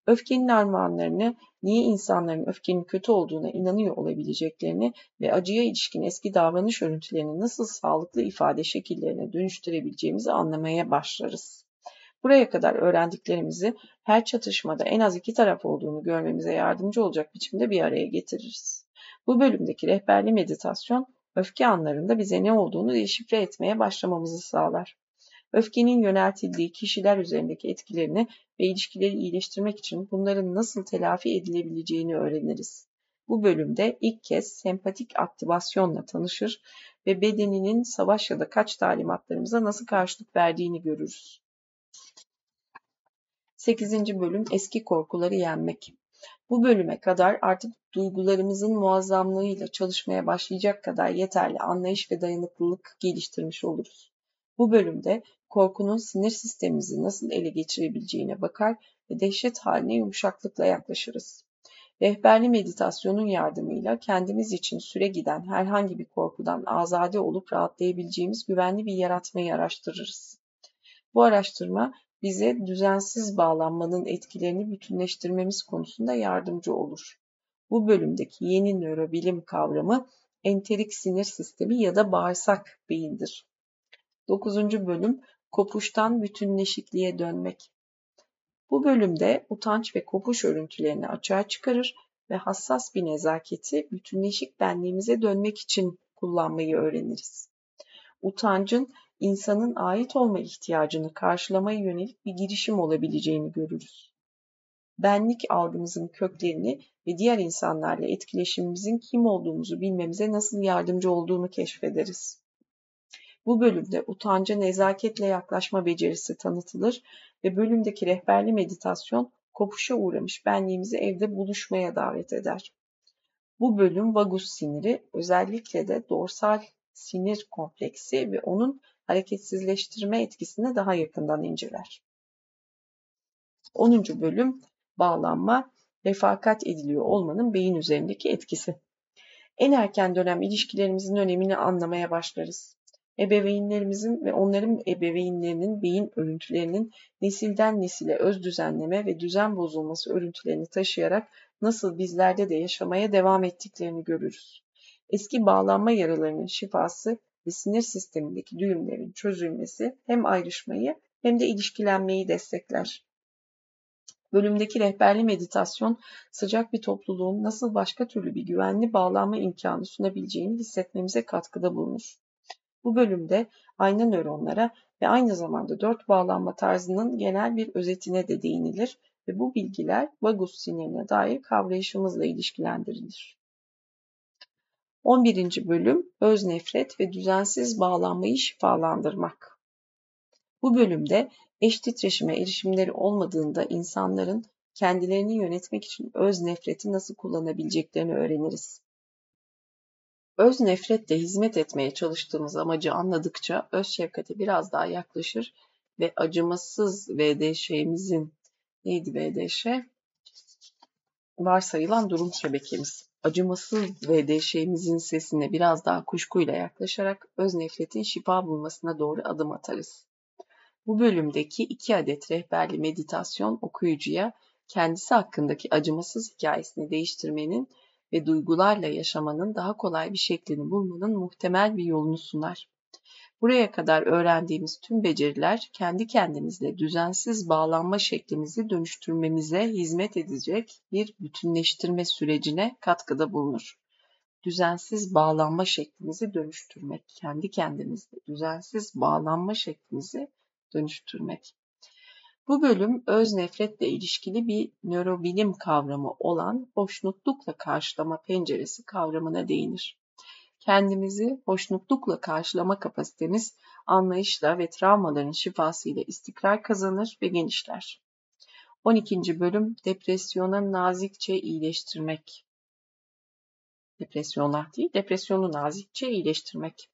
Öfkenin armağanlarını, niye insanların öfkenin kötü olduğuna inanıyor olabileceklerini ve acıya ilişkin eski davranış örüntülerini nasıl sağlıklı ifade şekillerine dönüştürebileceğimizi anlamaya başlarız. Buraya kadar öğrendiklerimizi her çatışmada en az iki taraf olduğunu görmemize yardımcı olacak biçimde bir araya getiririz. Bu bölümdeki rehberli meditasyon, öfke anlarında bize ne olduğunu deşifre etmeye başlamamızı sağlar. Öfkenin yöneltildiği kişiler üzerindeki etkilerini ve ilişkileri iyileştirmek için bunların nasıl telafi edilebileceğini öğreniriz. Bu bölümde ilk kez sempatik aktivasyonla tanışır ve bedeninin savaş ya da kaç talimatlarımıza nasıl karşılık verdiğini görürüz. 8. bölüm eski korkuları yenmek. Bu bölüme kadar artık duygularımızın muazzamlığıyla çalışmaya başlayacak kadar yeterli anlayış ve dayanıklılık geliştirmiş oluruz. Bu bölümde korkunun sinir sistemimizi nasıl ele geçirebileceğine bakar ve dehşet haline yumuşaklıkla yaklaşırız. Rehberli meditasyonun yardımıyla kendimiz için süre giden herhangi bir korkudan azade olup rahatlayabileceğimiz güvenli bir yaratmayı araştırırız. Bu araştırma bize düzensiz bağlanmanın etkilerini bütünleştirmemiz konusunda yardımcı olur. Bu bölümdeki yeni nörobilim kavramı enterik sinir sistemi ya da bağırsak beyindir. 9. bölüm kopuştan bütünleşikliğe dönmek. Bu bölümde utanç ve kopuş örüntülerini açığa çıkarır ve hassas bir nezaketi bütünleşik benliğimize dönmek için kullanmayı öğreniriz. Utancın insanın ait olma ihtiyacını karşılamaya yönelik bir girişim olabileceğini görürüz. Benlik algımızın köklerini ve diğer insanlarla etkileşimimizin kim olduğumuzu bilmemize nasıl yardımcı olduğunu keşfederiz. Bu bölümde utanca nezaketle yaklaşma becerisi tanıtılır ve bölümdeki rehberli meditasyon kopuşa uğramış benliğimizi evde buluşmaya davet eder. Bu bölüm vagus siniri özellikle de dorsal sinir kompleksi ve onun hareketsizleştirme etkisini daha yakından inceler. 10. bölüm bağlanma, refakat ediliyor olmanın beyin üzerindeki etkisi. En erken dönem ilişkilerimizin önemini anlamaya başlarız. ebeveynlerimizin ve onların ebeveynlerinin beyin örüntülerinin nesilden nesile öz düzenleme ve düzen bozulması örüntülerini taşıyarak nasıl bizlerde de yaşamaya devam ettiklerini görürüz. Eski bağlanma yaralarının şifası ve sinir sistemindeki düğümlerin çözülmesi hem ayrışmayı hem de ilişkilenmeyi destekler. Bölümdeki rehberli meditasyon sıcak bir topluluğun nasıl başka türlü bir güvenli bağlanma imkanı sunabileceğini hissetmemize katkıda bulunur. Bu bölümde ayna nöronlara ve aynı zamanda dört bağlanma tarzının genel bir özetine de değinilir ve bu bilgiler vagus sinirine dair kavrayışımızla ilişkilendirilir. 11. bölüm öz nefret ve düzensiz bağlanmayı şifalandırmak. Bu bölümde eş titreşime erişimleri olmadığında insanların kendilerini yönetmek için öz nefreti nasıl kullanabileceklerini öğreniriz. Öz nefretle hizmet etmeye çalıştığımız amacı anladıkça öz şefkate biraz daha yaklaşır ve acımasız VDŞ'mizin neydi VDŞ? Varsayılan durum şebekemiz. Acımasız VDŞ'mizin sesine biraz daha kuşkuyla yaklaşarak öz nefretin şifa bulmasına doğru adım atarız. Bu bölümdeki iki adet rehberli meditasyon okuyucuya kendisi hakkındaki acımasız hikayesini değiştirmenin ve duygularla yaşamanın daha kolay bir şeklini bulmanın muhtemel bir yolunu sunar. Buraya kadar öğrendiğimiz tüm beceriler kendi kendimizle düzensiz bağlanma şeklimizi dönüştürmemize hizmet edecek bir bütünleştirme sürecine katkıda bulunur. Düzensiz bağlanma şeklimizi dönüştürmek, kendi kendimizle düzensiz bağlanma şeklimizi dönüştürmek. Bu bölüm öz nefretle ilişkili bir nörobilim kavramı olan hoşnutlukla karşılama penceresi kavramına değinir. Kendimizi hoşnutlukla karşılama kapasitemiz anlayışla ve travmaların şifasıyla istikrar kazanır ve genişler. 12. bölüm depresyona nazikçe iyileştirmek. Depresyona değil, depresyonu nazikçe iyileştirmek.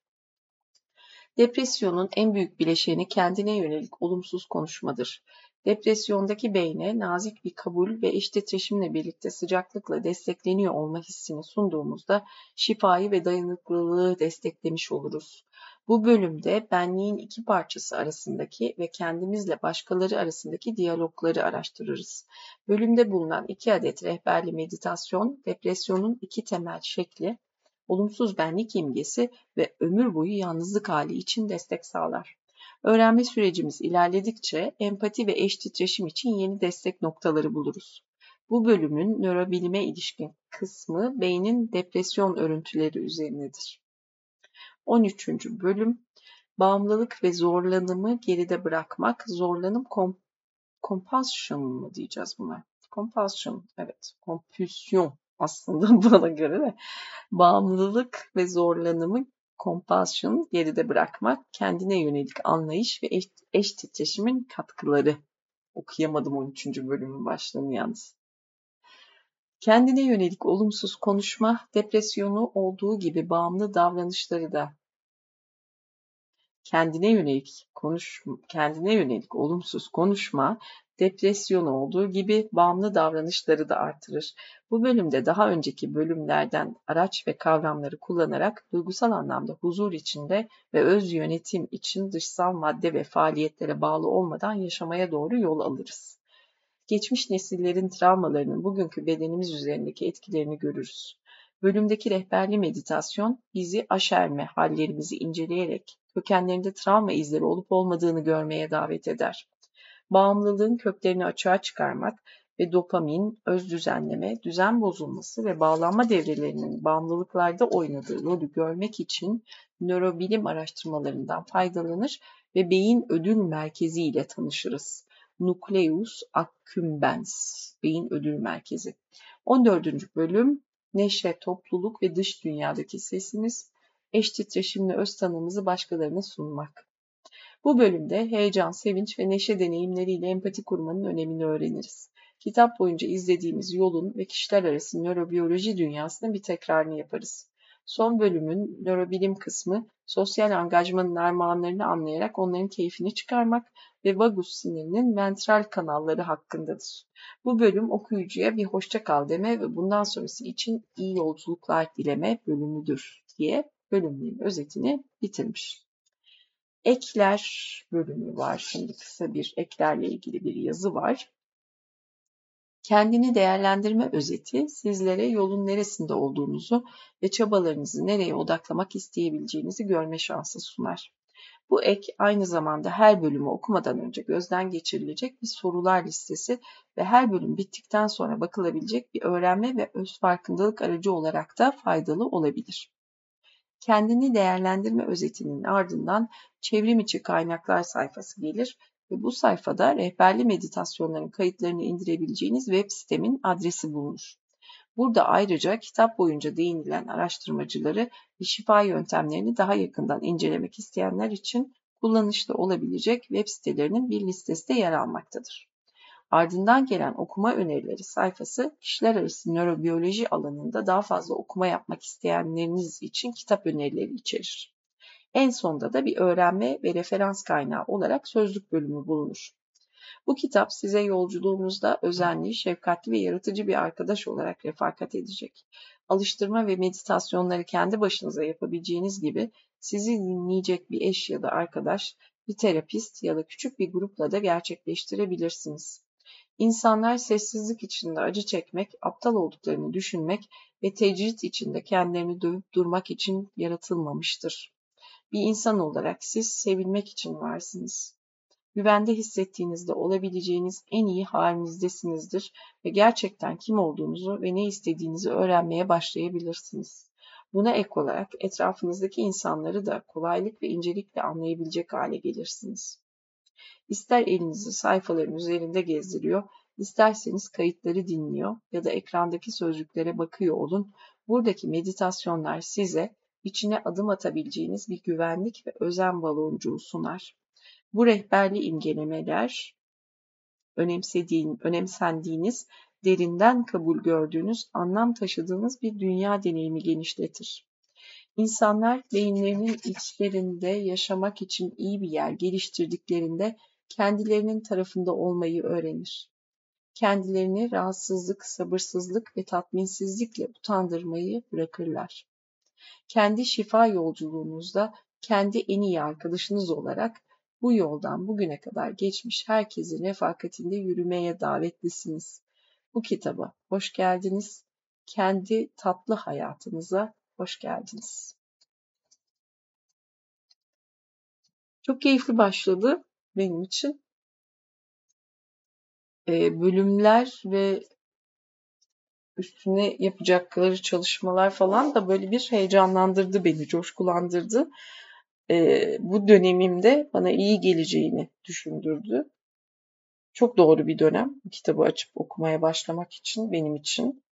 Depresyonun en büyük bileşeni kendine yönelik olumsuz konuşmadır. Depresyondaki beyne nazik bir kabul ve eş titreşimle birlikte sıcaklıkla destekleniyor olma hissini sunduğumuzda şifayı ve dayanıklılığı desteklemiş oluruz. Bu bölümde benliğin iki parçası arasındaki ve kendimizle başkaları arasındaki diyalogları araştırırız. Bölümde bulunan iki adet rehberli meditasyon, depresyonun iki temel şekli, olumsuz benlik imgesi ve ömür boyu yalnızlık hali için destek sağlar. Öğrenme sürecimiz ilerledikçe empati ve eş titreşim için yeni destek noktaları buluruz. Bu bölümün nörobilime ilişkin kısmı beynin depresyon örüntüleri üzerinedir. 13. bölüm bağımlılık ve zorlanımı geride bırakmak, zorlanım kom compulsion mı diyeceğiz buna? Compulsion, evet, kompülsyon aslında bana göre de bağımlılık ve zorlanımı compassion geride bırakmak, kendine yönelik anlayış ve eş, eş titreşimin katkıları. Okuyamadım 13. bölümün başlığını yalnız. Kendine yönelik olumsuz konuşma, depresyonu olduğu gibi bağımlı davranışları da kendine yönelik konuş kendine yönelik olumsuz konuşma depresyon olduğu gibi bağımlı davranışları da artırır. Bu bölümde daha önceki bölümlerden araç ve kavramları kullanarak duygusal anlamda huzur içinde ve öz yönetim için dışsal madde ve faaliyetlere bağlı olmadan yaşamaya doğru yol alırız. Geçmiş nesillerin travmalarının bugünkü bedenimiz üzerindeki etkilerini görürüz. Bölümdeki rehberli meditasyon bizi aşerme hallerimizi inceleyerek kökenlerinde travma izleri olup olmadığını görmeye davet eder. Bağımlılığın köklerini açığa çıkarmak ve dopamin, öz düzenleme, düzen bozulması ve bağlanma devrelerinin bağımlılıklarda oynadığı rolü görmek için nörobilim araştırmalarından faydalanır ve beyin ödül merkezi ile tanışırız. Nucleus accumbens, beyin ödül merkezi. 14. bölüm neşe, topluluk ve dış dünyadaki sesimiz, eş titreşimli öz tanımızı başkalarına sunmak. Bu bölümde heyecan, sevinç ve neşe deneyimleriyle empati kurmanın önemini öğreniriz. Kitap boyunca izlediğimiz yolun ve kişiler arası nörobiyoloji dünyasının bir tekrarını yaparız. Son bölümün nörobilim kısmı sosyal angajmanın armağanlarını anlayarak onların keyfini çıkarmak ve vagus sinirinin ventral kanalları hakkındadır. Bu bölüm okuyucuya bir hoşça kal deme ve bundan sonrası için iyi yolculuklar dileme bölümüdür diye bölümlerin özetini bitirmiş. Ekler bölümü var. Şimdi kısa bir eklerle ilgili bir yazı var. Kendini değerlendirme özeti sizlere yolun neresinde olduğunuzu ve çabalarınızı nereye odaklamak isteyebileceğinizi görme şansı sunar. Bu ek aynı zamanda her bölümü okumadan önce gözden geçirilecek bir sorular listesi ve her bölüm bittikten sonra bakılabilecek bir öğrenme ve öz farkındalık aracı olarak da faydalı olabilir. Kendini değerlendirme özetinin ardından çevrim içi kaynaklar sayfası gelir ve bu sayfada rehberli meditasyonların kayıtlarını indirebileceğiniz web sitemin adresi bulunur. Burada ayrıca kitap boyunca değinilen araştırmacıları ve şifa yöntemlerini daha yakından incelemek isteyenler için kullanışlı olabilecek web sitelerinin bir listesi de yer almaktadır. Ardından gelen okuma önerileri sayfası kişiler arası nörobiyoloji alanında daha fazla okuma yapmak isteyenleriniz için kitap önerileri içerir. En sonda da bir öğrenme ve referans kaynağı olarak sözlük bölümü bulunur. Bu kitap size yolculuğunuzda özenli, şefkatli ve yaratıcı bir arkadaş olarak refakat edecek. Alıştırma ve meditasyonları kendi başınıza yapabileceğiniz gibi sizi dinleyecek bir eş ya da arkadaş, bir terapist ya da küçük bir grupla da gerçekleştirebilirsiniz. İnsanlar sessizlik içinde acı çekmek, aptal olduklarını düşünmek ve tecrit içinde kendilerini dövüp durmak için yaratılmamıştır. Bir insan olarak siz sevilmek için varsınız. Güvende hissettiğinizde olabileceğiniz en iyi halinizdesinizdir ve gerçekten kim olduğunuzu ve ne istediğinizi öğrenmeye başlayabilirsiniz. Buna ek olarak etrafınızdaki insanları da kolaylık ve incelikle anlayabilecek hale gelirsiniz. İster elinizi sayfaların üzerinde gezdiriyor, isterseniz kayıtları dinliyor ya da ekrandaki sözcüklere bakıyor olun. Buradaki meditasyonlar size içine adım atabileceğiniz bir güvenlik ve özen baloncuğu sunar. Bu rehberli imgelemeler önemsediğin, önemsendiğiniz, derinden kabul gördüğünüz, anlam taşıdığınız bir dünya deneyimi genişletir. İnsanlar beyinlerinin içlerinde yaşamak için iyi bir yer geliştirdiklerinde kendilerinin tarafında olmayı öğrenir. Kendilerini rahatsızlık, sabırsızlık ve tatminsizlikle utandırmayı bırakırlar. Kendi şifa yolculuğunuzda kendi en iyi arkadaşınız olarak bu yoldan bugüne kadar geçmiş herkesin refakatinde yürümeye davetlisiniz. Bu kitaba hoş geldiniz. Kendi tatlı hayatınıza hoş geldiniz. Çok keyifli başladı benim için. Ee, bölümler ve üstüne yapacakları çalışmalar falan da böyle bir heyecanlandırdı beni, coşkulandırdı e, bu dönemimde bana iyi geleceğini düşündürdü. Çok doğru bir dönem bu kitabı açıp okumaya başlamak için benim için.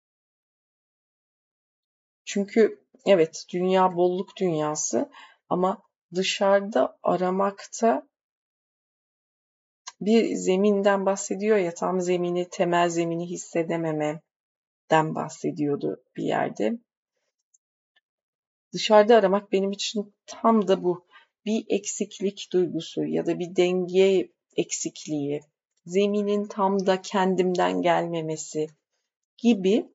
Çünkü evet dünya bolluk dünyası ama dışarıda aramakta bir zeminden bahsediyor ya tam zemini, temel zemini hissedememeden bahsediyordu bir yerde. Dışarıda aramak benim için tam da bu. Bir eksiklik duygusu ya da bir denge eksikliği, zeminin tam da kendimden gelmemesi gibi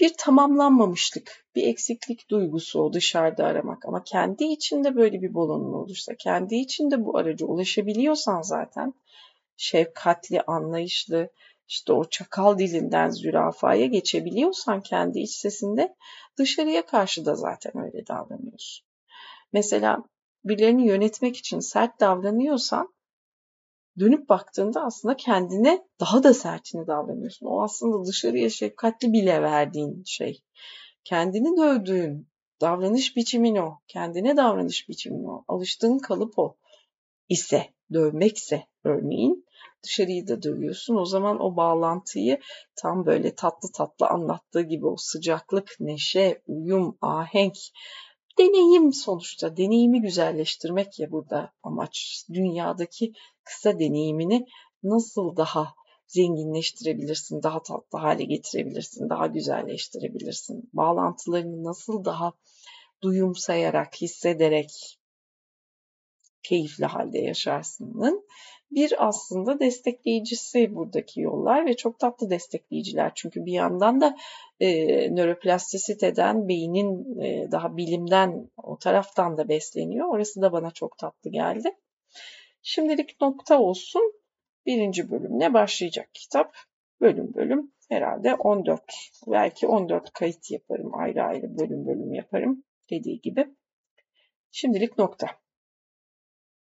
bir tamamlanmamışlık, bir eksiklik duygusu o dışarıda aramak. Ama kendi içinde böyle bir balonun olursa, kendi içinde bu araca ulaşabiliyorsan zaten şefkatli, anlayışlı, işte o çakal dilinden zürafaya geçebiliyorsan kendi iç sesinde dışarıya karşı da zaten öyle davranıyorsun. Mesela birilerini yönetmek için sert davranıyorsan dönüp baktığında aslında kendine daha da sertini davranıyorsun. O aslında dışarıya şefkatli bile verdiğin şey. Kendini dövdüğün davranış biçimin o. Kendine davranış biçimin o. Alıştığın kalıp o ise, dövmekse örneğin dışarıyı da dövüyorsun. O zaman o bağlantıyı tam böyle tatlı tatlı anlattığı gibi o sıcaklık, neşe, uyum, ahenk, deneyim sonuçta. Deneyimi güzelleştirmek ya burada amaç. Dünyadaki kısa deneyimini nasıl daha zenginleştirebilirsin, daha tatlı hale getirebilirsin, daha güzelleştirebilirsin. Bağlantılarını nasıl daha duyumsayarak, hissederek keyifli halde yaşarsının bir aslında destekleyicisi buradaki yollar ve çok tatlı destekleyiciler. Çünkü bir yandan da e, nöroplastisiteden, beynin e, daha bilimden o taraftan da besleniyor. Orası da bana çok tatlı geldi. Şimdilik nokta olsun. Birinci bölümle başlayacak kitap. Bölüm bölüm herhalde 14 belki 14 kayıt yaparım ayrı ayrı bölüm bölüm yaparım dediği gibi. Şimdilik nokta.